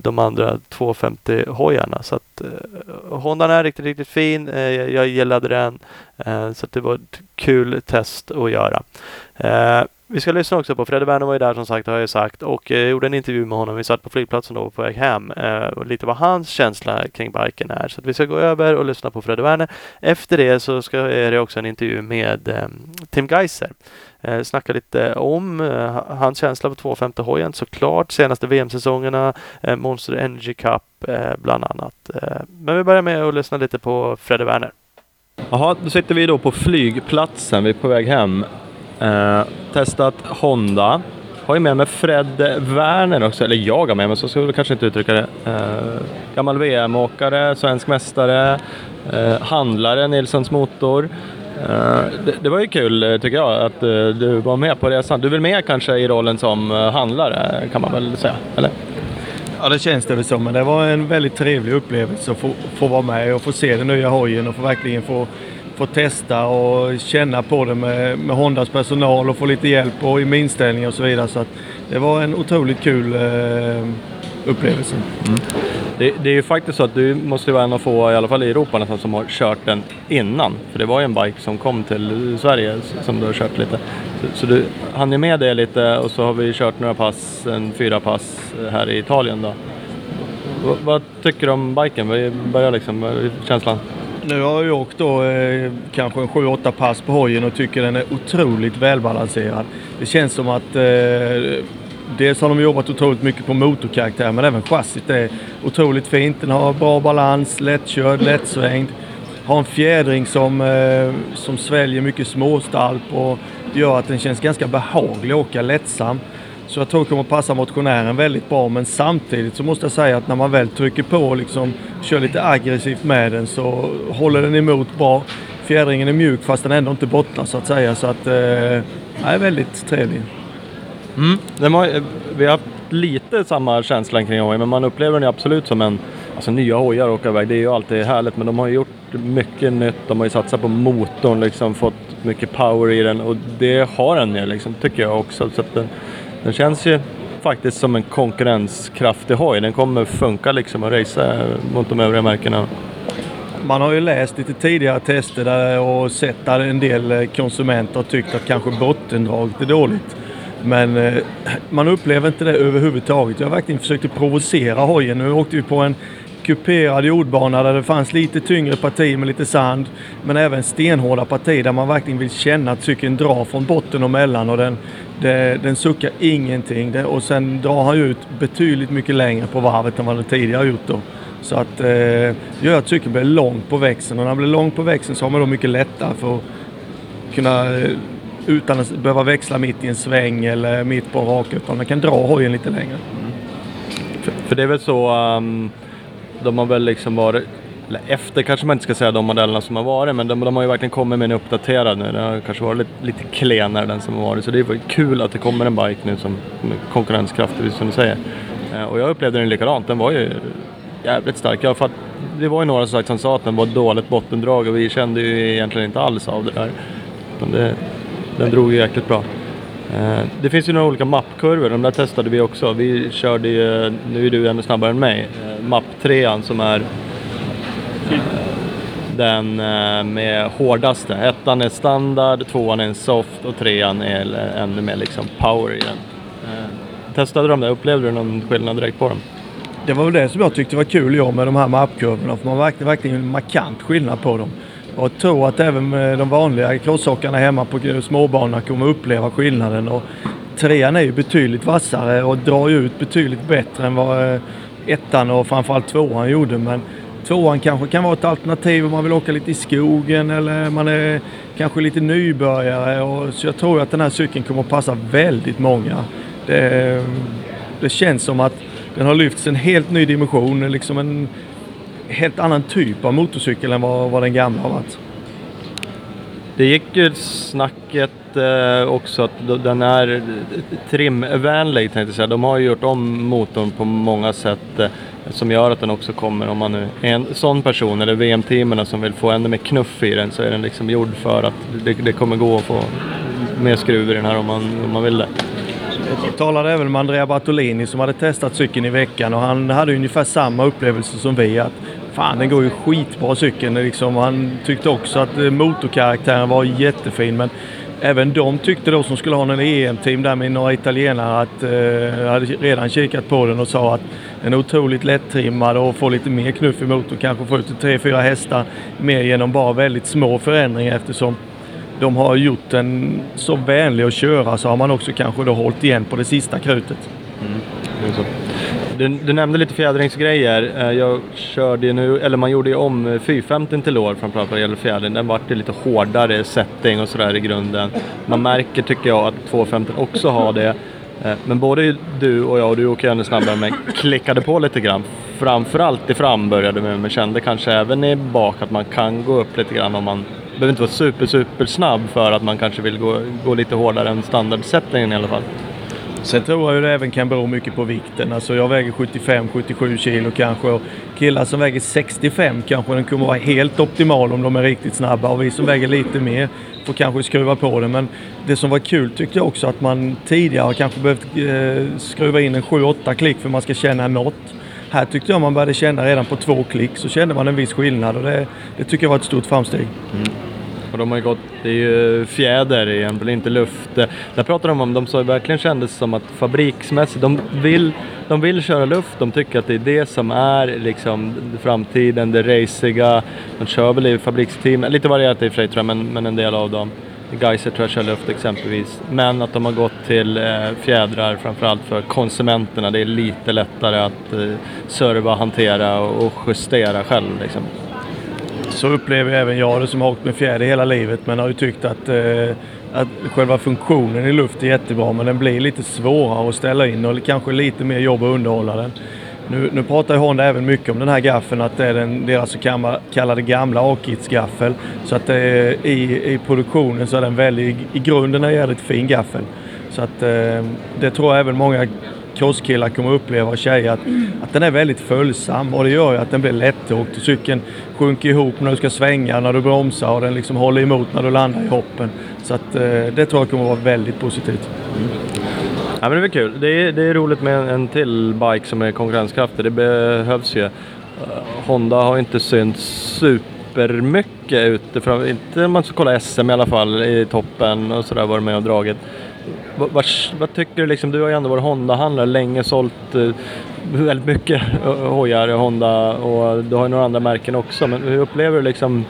de andra 250 hojarna. Så att eh, Hondan är riktigt, riktigt fin. Eh, jag gillade den. Eh, så det var ett kul test att göra. Eh, vi ska lyssna också på Fredde Werner var ju där som sagt har jag sagt och jag gjorde en intervju med honom. Vi satt på flygplatsen då på väg hem eh, och lite vad hans känsla kring biken är. Så vi ska gå över och lyssna på Fredde Werner. Efter det så ska, är det också en intervju med eh, Tim Geiser eh, snacka lite om eh, hans känsla på 250 hojen såklart. Senaste VM-säsongerna, eh, Monster Energy Cup eh, bland annat. Eh, men vi börjar med att lyssna lite på Fredde Werner. Jaha, då sitter vi då på flygplatsen. Vi är på väg hem. Eh, testat Honda. Har ju med mig Fred Werner också, eller jag har med mig, så ska vi kanske inte uttrycka det. Eh, gammal VM-åkare, svensk mästare, eh, handlare Nilssons Motor. Eh, det, det, var ju kul eh, tycker jag att eh, du var med på resan. Du är väl med kanske i rollen som eh, handlare kan man väl säga, eller? Ja det känns det väl som, men det var en väldigt trevlig upplevelse att få, få vara med och få se den nya hojen och få verkligen få, få testa och känna på det med, med Hondas personal och få lite hjälp och i inställning och så vidare. Så det var en otroligt kul eh, upplevelse. Mm. Det, det, är ju faktiskt så att du måste vara en av få, i alla fall i Europa nästan, som har kört den innan. För det var ju en bike som kom till Sverige som du har kört lite. Så, så du hann ju med det lite och så har vi kört några pass, en fyra pass här i Italien då. V vad tycker du om biken? Vi börjar liksom, vad är känslan? Nu har jag åkt då eh, kanske en 7-8 pass på hojen och tycker den är otroligt välbalanserad. Det känns som att eh, Dels har de jobbat otroligt mycket på motorkaraktär men även chassit är otroligt fint. Den har bra balans, lättkörd, lättsvängd. Har en fjädring som, eh, som sväljer mycket småstalp och gör att den känns ganska behaglig att åka lättsam. Så jag tror det kommer passa motionären väldigt bra men samtidigt så måste jag säga att när man väl trycker på och liksom kör lite aggressivt med den så håller den emot bra. Fjädringen är mjuk fast den ändå inte bottnar så att säga så att eh, är väldigt trevlig. Mm. Har, vi har haft lite samma känsla kring hojen men man upplever den absolut som en Alltså nya hojar åka iväg, det är ju alltid härligt men de har ju gjort mycket nytt. De har ju satsat på motorn, liksom fått mycket power i den och det har den ju liksom, tycker jag också. Så den, den känns ju faktiskt som en konkurrenskraftig hoj. Den kommer funka liksom att racea mot de övriga märkena. Man har ju läst lite tidigare tester där och sett att en del konsumenter har tyckt att kanske bottendraget är dåligt. Men eh, man upplever inte det överhuvudtaget. Jag har verkligen försökt provocera hojen. Nu åkte vi på en kuperad jordbana där det fanns lite tyngre partier med lite sand. Men även stenhårda partier där man verkligen vill känna att cykeln drar från botten och mellan och den, det, den suckar ingenting. Det, och sen drar han ut betydligt mycket längre på varvet än vad den tidigare gjort då. Så att eh, gör att cykeln blir lång på växeln och när den blir lång på växeln så har man då mycket lättare för att kunna eh, utan att behöva växla mitt i en sväng eller mitt på en rak utan man kan dra hojen lite längre. Mm. För, för, det är väl så, um, de har väl liksom varit, eller efter kanske man inte ska säga de modellerna som har varit, men de, de har ju verkligen kommit med en uppdaterad nu. Den har kanske varit lite, lite klenare den som har varit, så det är kul att det kommer en bike nu som är konkurrenskraftig som du säger. Eh, och jag upplevde den likadant, den var ju jävligt stark. Jag fatt, det var ju några som, sagt, som sa att den var dåligt bottendrag och vi kände ju egentligen inte alls av det där. Det, den drog ju jäkligt bra. Eh, det finns ju några olika mappkurvor, de där testade vi också. Vi körde ju, nu är du ännu snabbare än mig, eh, mapp 3 som är eh, den med hårdaste. Ettan är standard, tvåan är en soft och trean är ännu mer liksom power i den. Testade de där, upplevde du någon skillnad direkt på dem? Det var väl det som jag tyckte var kul jag med de här mappkurvorna. För man märkte verkligen en markant skillnad på dem. Och jag tror att även med de vanliga crossåkarna hemma på småbanorna kommer uppleva skillnaden. Och trean är ju betydligt vassare och drar ju ut betydligt bättre än vad eh, ettan och framförallt tvåan gjorde. Men tvåan kanske kan vara ett alternativ om man vill åka lite i skogen eller man är kanske lite nybörjare. Och, så jag tror att den här cykeln kommer att passa väldigt många. Det, eh, det känns som att den har lyfts en helt ny dimension, liksom en helt annan typ av motorcykel än vad, vad den gamla har varit. Det gick ju snacket eh, också att den är trimvänlig tänkte jag säga. De har ju gjort om motorn på många sätt eh, som gör att den också kommer, om man nu är en sån person eller VM-teamen som vill få ännu mer knuff i den så är den liksom gjord för att det, det kommer gå att få mer skruv i den här om man, om man vill det. Jag talade även med Andrea Bartolini som hade testat cykeln i veckan och han hade ungefär samma upplevelse som vi. att Fan, den går ju skitbra cykeln. Liksom. Han tyckte också att eh, motorkaraktären var jättefin. Men även de tyckte då som skulle ha en EM-team där med några italienare att eh, hade redan kikat på den och sa att den är otroligt lättrimmad och får lite mer knuff i motorn. Kanske får ut 3-4 hästar mer genom bara väldigt små förändringar eftersom de har gjort den så vänlig att köra så har man också kanske då hållit igen på det sista krutet. Mm. Du, du nämnde lite fjädringsgrejer. Eh, jag körde ju nu, eller man gjorde ju om eh, 450 till år framförallt vad det gäller fjädring. Den vart ju lite hårdare setting och sådär i grunden. Man märker tycker jag att 250 också har det. Eh, men både du och jag, och du åker ännu snabbare, men klickade på lite grann. Framförallt i fram började med, men kände kanske även i bak att man kan gå upp lite grann om man behöver inte vara super, super snabb för att man kanske vill gå, gå lite hårdare än standardsättningen i alla fall. Sen tror jag ju det även kan bero mycket på vikten. Alltså jag väger 75-77 kilo kanske och killar som väger 65 kanske den kommer vara helt optimal om de är riktigt snabba och vi som väger lite mer får kanske skruva på det. Men det som var kul tyckte jag också att man tidigare kanske behövt eh, skruva in en 7-8 klick för att man ska känna något. Här tyckte jag man började känna redan på två klick så kände man en viss skillnad och det, det tycker jag var ett stort framsteg. Mm. Och de har ju gått, det är ju fjäder egentligen, inte luft. Det- Där pratar de om, de sa verkligen kändes som att fabriksmässigt, de vill, de vill köra luft, de tycker att det är det som är liksom framtiden, det raciga. De kör väl i fabriksteam, lite varierat i och för sig tror jag, men, men en del av dem. Geiser tror jag kör luft exempelvis. Men att de har gått till eh, fjädrar framförallt för konsumenterna. Det är lite lättare att eh, serva, hantera och, och justera själv liksom. Så upplever även jag det som har åkt med fjäder hela livet men har ju tyckt att, eh, att själva funktionen i luft är jättebra men den blir lite svårare att ställa in och kanske lite mer jobb att underhålla den. Nu, nu pratar ju Honda även mycket om den här gaffeln att det är den, deras så kallade gamla A-kits-gaffel. Så att det är, i, i produktionen så är den väldigt, i grunden en jävligt fin gaffel. Så att eh, det tror jag även många crosskillar kommer uppleva och tjejer att, att den är väldigt följsam och det gör ju att den blir lättåkt. och Cykeln sjunker ihop när du ska svänga, när du bromsar och den liksom håller emot när du landar i hoppen. Så att eh, det tror jag kommer vara väldigt positivt. Ja, men det är väl kul. Det är, det är roligt med en, en till bike som är konkurrenskraftig. Det behövs ju. Eh, Honda har inte synts supermycket ute. Fram, inte om man ska kolla SM i alla fall i toppen och sådär varit med och dragit. Vad, vad, tycker du liksom? Du har ju ändå varit Honda-handlare länge, sålt eh, väldigt mycket [LAUGHS] hojar Honda och du har ju några andra märken också. Men hur upplever du liksom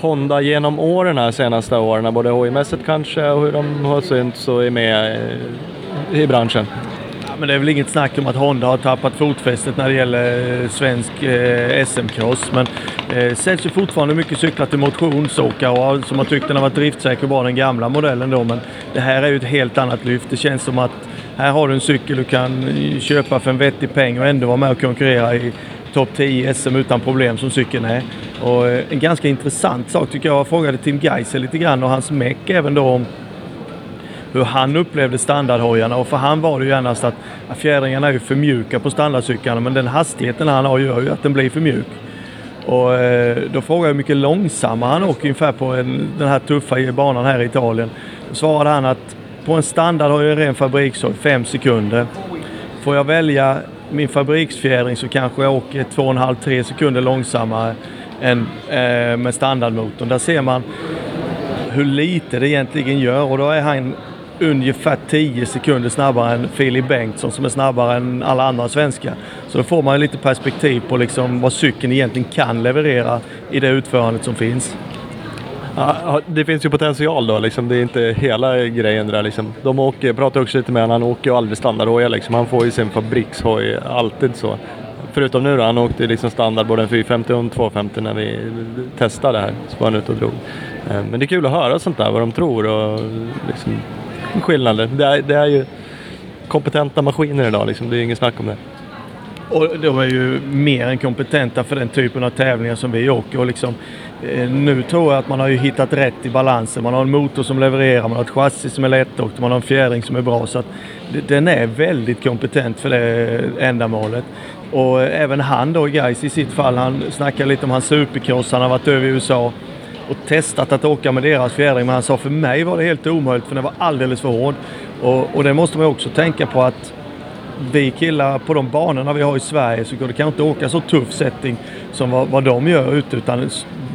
Honda genom åren här senaste åren, både hojmässigt kanske och hur de har synts och är med eh, i branschen? Ja, men det är väl inget snack om att Honda har tappat fotfästet när det gäller eh, svensk eh, SM-cross. Men eh, säljs ju fortfarande mycket cyklar till motionsåkare och som har tyckt den har varit driftsäker och bra den gamla modellen då. Men det här är ju ett helt annat lyft. Det känns som att här har du en cykel du kan eh, köpa för en vettig peng och ändå vara med och konkurrera i topp 10 i SM utan problem som cykeln är. Och eh, en ganska intressant sak tycker jag, jag frågade Tim Geiser lite grann och hans meck även då om hur han upplevde standardhojarna och för han var det ju annars att fjädringarna är ju för mjuka på standardcyklarna men den hastigheten han har gör ju att den blir för mjuk. Och eh, då frågade jag hur mycket långsammare han åker ungefär på en, den här tuffa banan här i Italien. Då svarade han att på en standard har jag en ren fabrikshoj, 5 sekunder. Får jag välja min fabriksfjädring så kanske jag åker 2,5-3 sekunder långsammare än eh, med standardmotorn. Där ser man hur lite det egentligen gör och då är han ungefär 10 sekunder snabbare än Filip Bengtsson som är snabbare än alla andra svenskar. Så då får man lite perspektiv på liksom vad cykeln egentligen kan leverera i det utförandet som finns. Ja, det finns ju potential då, liksom. det är inte hela grejen där. Liksom. De åker, jag pratade också lite med honom, han åker ju aldrig standardhojar liksom. Han får ju sin fabrikshoj alltid så. Förutom nu då, han åkte liksom standard både en 450 och en 250 när vi testade det här. Så var han ute och drog. Eh, men det är kul att höra sånt där, vad de tror och liksom skillnader. Det är, det är ju kompetenta maskiner idag liksom, det är inget snack om det. Och de är ju mer än kompetenta för den typen av tävlingar som vi åker. Och liksom, eh, nu tror jag att man har ju hittat rätt i balansen. Man har en motor som levererar, man har ett chassi som är lättåkt, man har en fjädring som är bra. Så att den är väldigt kompetent för det eh, ändamålet. Och eh, även han då, guys i sitt fall, han snackar lite om hans supercross. Han har varit över i USA och testat att åka med deras fjädring. Men han sa för mig var det helt omöjligt för den var alldeles för hård. Och, och det måste man också tänka på att vi killar på de banorna vi har i Sverige så går det kanske inte åka så tuff setting som vad, vad de gör ute. Utan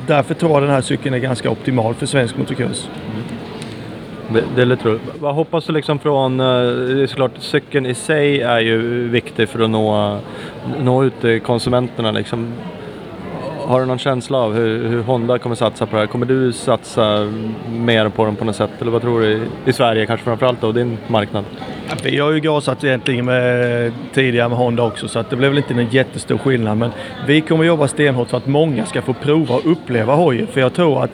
därför tror jag den här cykeln är ganska optimal för svensk motocross. Mm. Det, är lite roligt. Vad hoppas du liksom från, eh, det är såklart cykeln i sig är ju viktig för att nå, nå ut till konsumenterna liksom. Har du någon känsla av hur, hur, Honda kommer satsa på det här? Kommer du satsa mer på dem på något sätt? Eller vad tror du i, i Sverige kanske framförallt då, din marknad? Vi har ju gasat egentligen med, tidigare med Honda också så att det blev väl inte någon jättestor skillnad. Men vi kommer jobba stenhårt för att många ska få prova och uppleva hojen. För jag tror att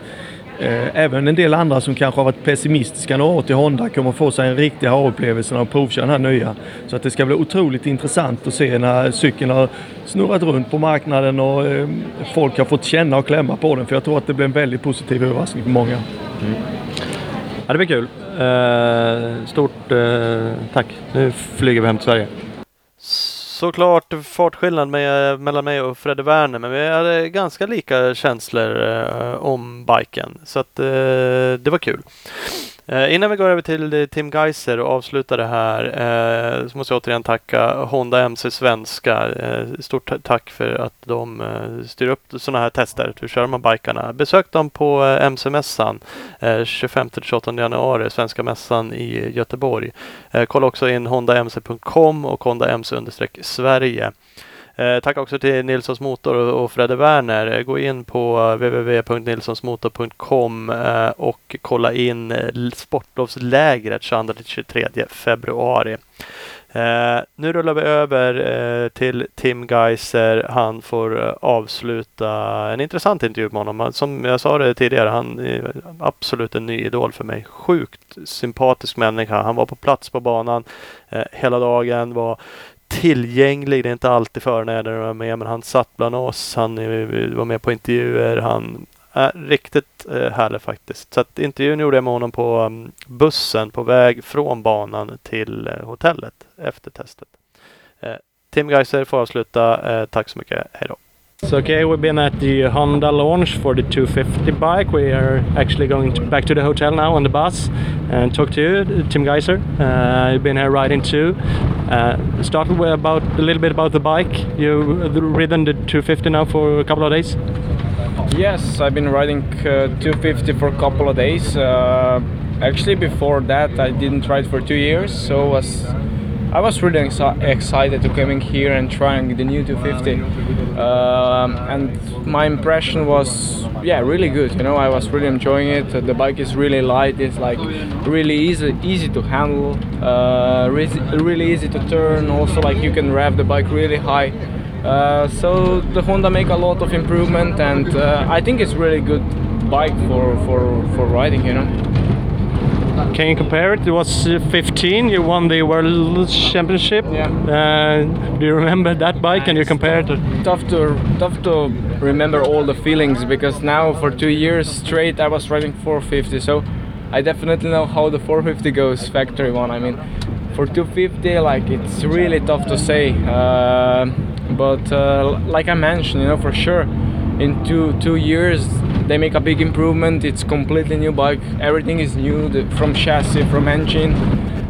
Eh, även en del andra som kanske har varit pessimistiska några år till Honda kommer få sig en riktig ha-upplevelse när de provkör den här nya. Så att det ska bli otroligt intressant att se när cykeln har snurrat runt på marknaden och eh, folk har fått känna och klämma på den. För jag tror att det blir en väldigt positiv överraskning för många. Mm. Ja, det blir kul. Eh, stort eh, tack. Nu flyger vi hem till Sverige såklart fartskillnad med, mellan mig och Fredde Werner, men vi hade ganska lika känslor eh, om biken. Så att eh, det var kul. Eh, innan vi går över till eh, Tim Geiser och avslutar det här eh, så måste jag återigen tacka Honda MC Svenska. Eh, stort tack för att de eh, styr upp sådana här tester. Hur kör man bikarna? Besök dem på eh, MC-mässan 25-28 eh, januari, Svenska mässan i Göteborg. Eh, kolla också in hondamc.com och Honda MC-Sverige. Eh, tack också till Nilssons Motor och, Fredde Werner. Eh, gå in på www.nilssonsmotor.com eh, och kolla in eh, sportlovslägret 22-23 februari. Eh, nu rullar vi över eh, till Tim Geiser. Han får avsluta en intressant intervju med honom. Som jag sa det tidigare, han är absolut en ny idol för mig. Sjukt sympatisk människa. Han var på plats på banan eh, hela dagen, var tillgänglig. Det är inte alltid förnäder att med, men han satt bland oss. Han var med på intervjuer. Han är riktigt eh, härlig faktiskt. Så att intervjun gjorde jag med honom på mm, bussen på väg från banan till eh, hotellet efter testet. Eh, Tim Geiser får avsluta. Tack så mycket. Hej då. So okay, we've been at the Honda launch for the 250 bike. We are actually going to, back to the hotel now on the bus and talk to you, Tim Geiser. Uh, you've been here riding too. Uh, start with about a little bit about the bike. You've ridden the 250 now for a couple of days. Yes, I've been riding uh, 250 for a couple of days. Uh, actually, before that, I didn't ride for two years, so was I was really excited to coming here and trying the new 250, um, and my impression was yeah really good. You know, I was really enjoying it. The bike is really light. It's like really easy easy to handle, uh, really easy to turn. Also, like you can rev the bike really high. Uh, so the Honda make a lot of improvement, and uh, I think it's really good bike for for for riding. You know. Can you compare it? It was uh, 15. You won the World Championship. Yeah. Uh, do you remember that bike? Can you compare it? Tough to tough to remember all the feelings because now for two years straight I was riding 450. So I definitely know how the 450 goes factory one. I mean, for 250, like it's really tough to say. Uh, but uh, like I mentioned, you know, for sure in two two years they make a big improvement. It's completely new bike. Everything is new the, from chassis, from engine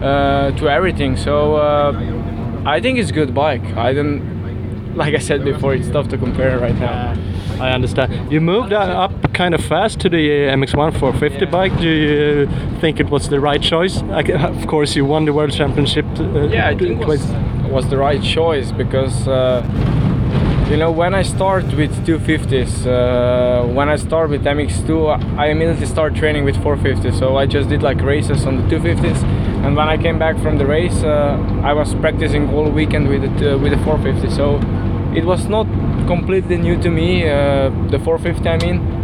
uh, to everything. So uh, I think it's good bike. I don't like I said before. It's tough to compare right now. I understand. You moved uh, up kind of fast to the uh, MX1 450 bike. Do you think it was the right choice? Of course, you won the world championship. Uh, yeah, I think twice. was, was the right choice because uh, you know when I start with 250s, uh, when I start with MX2, I immediately start training with 450. So I just did like races on the 250s, and when I came back from the race, uh, I was practicing all weekend with it uh, with the 450. So it was not completely new to me. Uh, the 450, I mean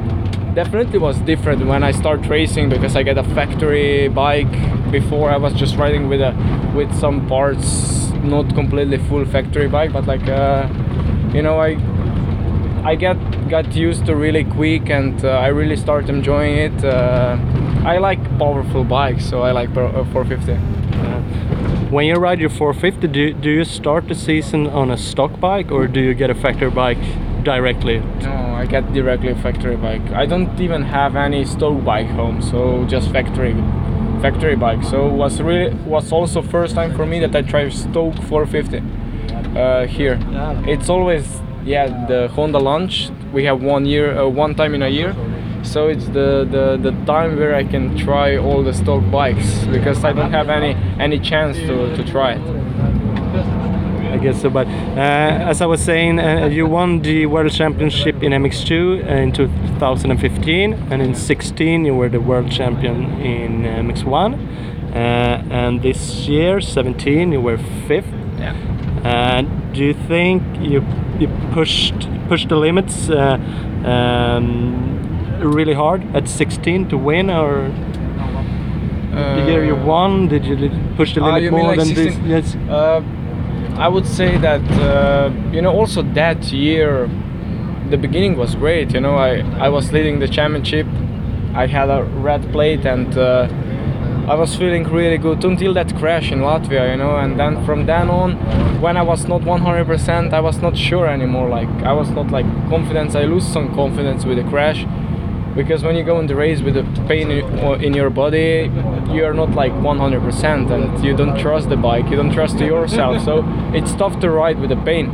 definitely was different when I start racing because I get a factory bike. Before I was just riding with a with some parts, not completely full factory bike, but like uh, you know I I get got used to really quick and uh, I really start enjoying it. Uh, I like powerful bikes, so I like uh, 450. When you ride your 450, do you, do you start the season on a stock bike or do you get a factory bike directly? No, I get directly a factory bike. I don't even have any stock bike home, so just factory factory bike. So was really was also first time for me that I tried stock 450 uh, here. It's always yeah the Honda launch. We have one year, uh, one time in a year. So it's the, the, the time where I can try all the stock bikes because I don't have any any chance to, to try it. I guess so. But uh, as I was saying, uh, you won the world championship in MX2 in 2015, and in 16 you were the world champion in MX1. Uh, and this year, 17, you were fifth. Yeah. Uh, do you think you you pushed pushed the limits uh, um, really hard at 16 to win, or the year you won, did you push the Ah, limit more like than this? Yes. Uh, I would say that uh, you know also that year, the beginning was great. You know, I I was leading the championship. I had a red plate and uh, I was feeling really good until that crash in Latvia. You know, and then from then on, when I was not 100%, I was not sure anymore. Like I was not like confidence. I lose some confidence with the crash because when you go in the race with the pain in, in your body you are not like 100% and you don't trust the bike you don't trust yourself so it's tough to ride with the pain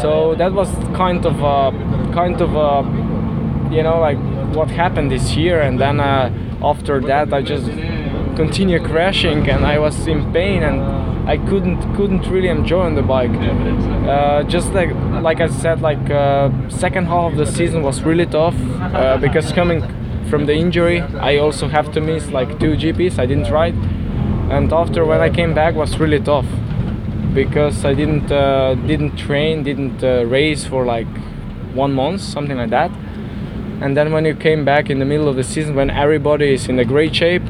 so that was kind of uh, kind of uh, you know like what happened this year and then uh, after that i just continue crashing and i was in pain and i couldn't couldn't really enjoy on the bike. Uh, just like like i said like uh, second half of the season was really tough uh, because coming from the injury i also have to miss like two gps i didn't ride. And after when i came back was really tough because i didn't uh, didn't train didn't uh, race for like one month something like that. And then when you came back in the middle of the season when everybody is in a great shape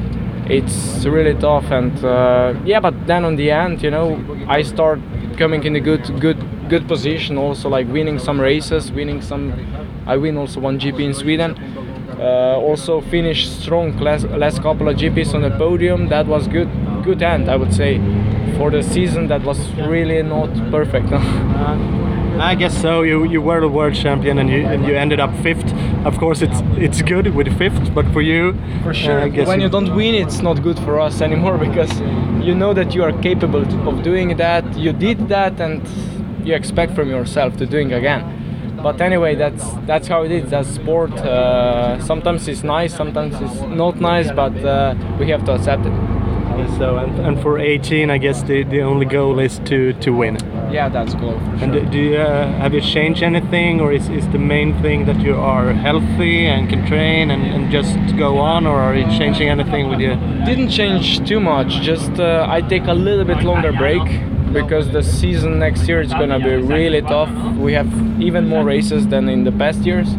it's really tough and uh, yeah but then on the end you know i start coming in a good good good position also like winning some races winning some i win also one gp in sweden uh, also finished strong last, last couple of gps on the podium that was good good end i would say for the season that was really not perfect [LAUGHS] I guess so. You you were the world champion and you and you ended up fifth. Of course, it's it's good with fifth, but for you, For sure. uh, I guess when you don't win, it's not good for us anymore [LAUGHS] because you know that you are capable of doing that. You did that, and you expect from yourself to doing again. But anyway, that's that's how it is. That's sport. Uh, sometimes it's nice, sometimes it's not nice, but uh, we have to accept it. So and, and for 18, I guess the, the only goal is to to win. Yeah, that's goal for And sure. do, do you uh, have you changed anything, or is, is the main thing that you are healthy and can train and, and just go on, or are you changing anything with you? didn't change too much. Just uh, I take a little bit longer break because the season next year is gonna be really tough. We have even more races than in the past years.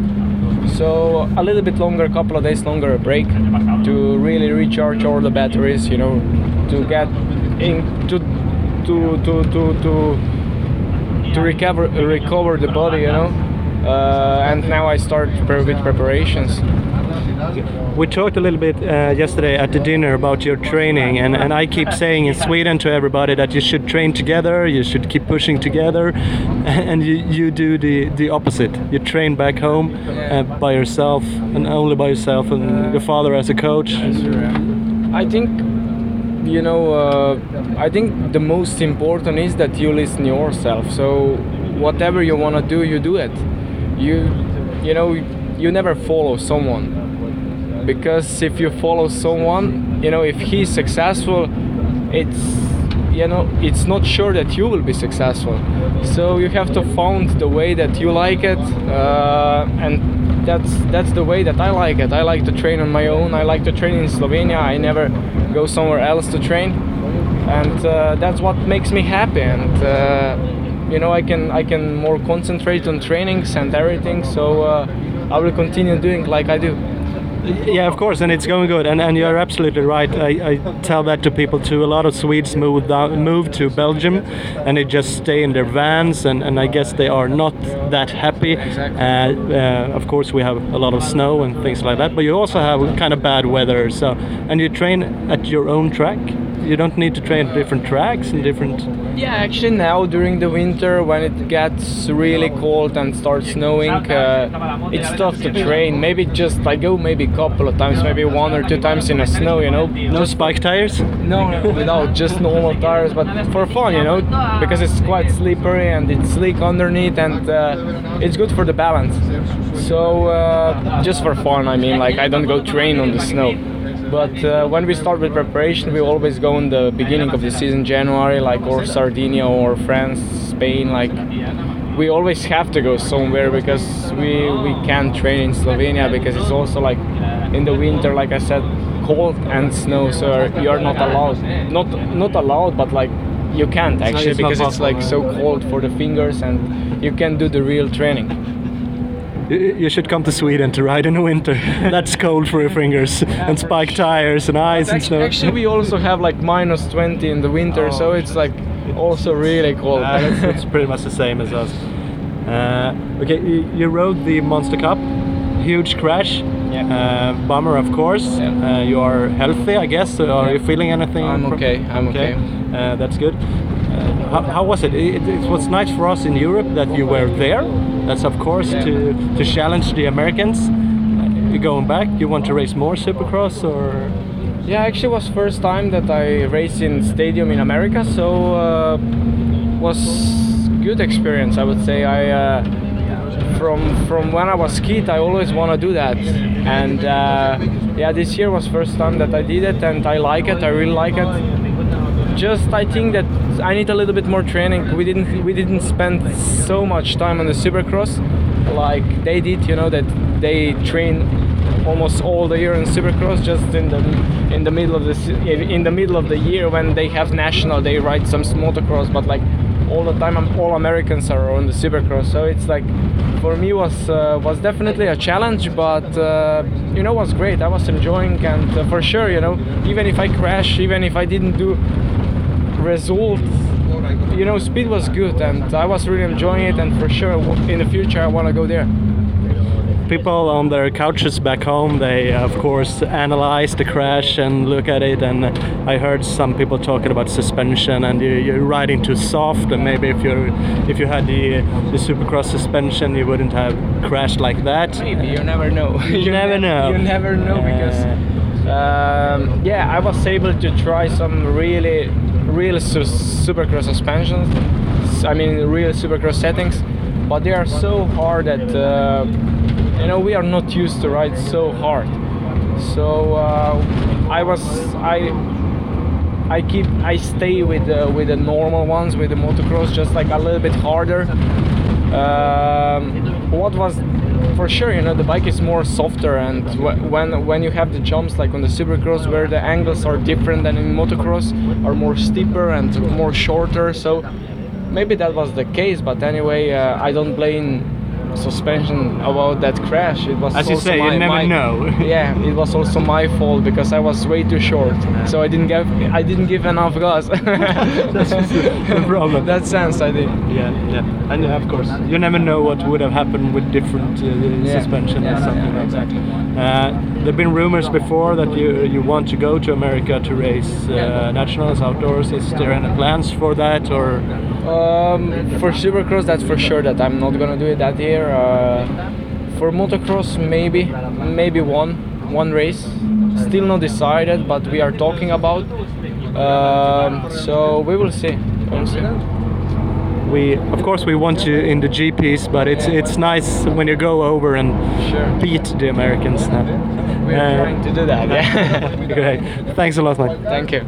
So a little bit longer, a couple of days longer break to really recharge all the batteries. You know, to get in to to to to to, to recover recover the body. You know. Uh, and now I start pre- with preparations. We talked a little bit uh, yesterday at the dinner about your training, and, and I keep saying in Sweden to everybody that you should train together, you should keep pushing together, [LAUGHS] and you, you do the, the opposite. You train back home uh, by yourself and only by yourself, and your father as a coach. I think you know uh, I think the most important is that you listen yourself. So whatever you want to do, you do it. You you know you never follow someone because if you follow someone, you know if he's successful, it's you know it's not sure that you will be successful. So you have to find the way that you like it, uh, and that's that's the way that I like it. I like to train on my own. I like to train in Slovenia. I never go somewhere else to train, and uh, that's what makes me happy. And uh, you know, I can I can more concentrate on trainings and everything. So uh, I will continue doing like I do. Yeah, of course, and it's going good. And, and you're absolutely right. I, I tell that to people too. A lot of Swedes move down, move to Belgium, and they just stay in their vans. And, and I guess they are not that happy. Exactly. Uh, uh, of course, we have a lot of snow and things like that. But you also have kind of bad weather. So, and you train at your own track. You don't need to train different tracks and different. Yeah, actually now during the winter when it gets really cold and starts snowing, uh, it's tough to train. Maybe just I go maybe a couple of times, maybe one or two times in the snow, you know. No spike tires. No, no, without just normal tires, but for fun, you know, because it's quite slippery and it's slick underneath, and uh, it's good for the balance. So uh, just for fun, I mean, like I don't go train on the snow. But uh, when we start with preparation, we always go in the beginning of the season, January, like or Sardinia or France, Spain. Like we always have to go somewhere because we we can't train in Slovenia because it's also like in the winter, like I said, cold and snow. So you're not allowed, not not allowed, but like you can't actually because it's like so cold for the fingers and you can't do the real training. You you should come to Sweden to ride in the winter. [LAUGHS] That's cold for your fingers. And spike tires and ice and snow. actually, we also have like minus 20 in the winter, so it's like also really cold. Uh, it's, it's [LAUGHS] pretty much the same as us. Uh, okay, you, you rode the Monster Cup, huge crash. Yeah. Uh, bummer, of course. Yeah. Uh, you are healthy, I guess. So are Yeah. you feeling anything? I'm okay, I'm okay. Uh, that's good. How, how was it? it? It was nice for us in Europe that you were there. That's of course to to challenge the Americans. Uh, going back? You want to race more Supercross or? Yeah, actually, was first time that I raced in stadium in America, so uh, was good experience. I would say I. Uh, from from when I was kid, I always want to do that, and uh, yeah, this year was first time that I did it, and I like it. I really like it. Just I think that I need a little bit more training. We didn't we didn't spend so much time on the Supercross, like they did. You know that they train almost all the year in Supercross. Just in the in the middle of the in the middle of the year when they have national, they ride some motocross. But like all the time, all Americans are on the Supercross. So it's like for me was uh, was definitely a challenge, but uh, you know was great. I was enjoying, and uh, for sure, you know, even if I crash, even if I didn't do results you know speed was good and i was really enjoying it and for sure in the future i want to go there. People on their couches back home they of course analyze the crash and look at it and i heard some people talking about suspension and you, you're riding too soft and maybe if you if you had the the supercross suspension you wouldn't have crashed like that. Maybe you never know. You [LAUGHS] never know. you never know because um, yeah i was able to try some really real su- supercross suspensions I mean real supercross settings but they are so hard that uh, you know we are not used to ride so hard so uh, i was i I keep I stay with the with the normal ones with the motocross just like a little bit harder. Um, what was for sure you know the bike is more softer and wh- when when you have the jumps like on the supercross where the angles are different than in motocross are more steeper and more shorter. So maybe that was the case but anyway uh, I don't blame suspension about that crash. It was As you also say, you my, never my- know. [LAUGHS] yeah, it was also my fault because I was way too short, so I didn't give I didn't give enough gas. [LAUGHS] no [LAUGHS] problem. that sense I did. Yeah, yeah, and of course, you never know what would have happened with different uh, Yeah. suspension Yeah, or something yeah, like exactly. that. Uh, there've been rumors before that you you want to go to America to race uh, nationals outdoors. Is there any plans for that, or Um, for Supercross, that's for sure that I'm not gonna do it that year. Uh, for motocross, maybe, maybe one, one race. Still not decided, but we are talking about. Um, so we will see. We will see. we? Of course, we want you in the GPs, but it's it's nice when you go over and Sure. beat the Americans. We are Uh, trying to do that. Yeah. [LAUGHS] Great. Thanks a lot, man. Thank you.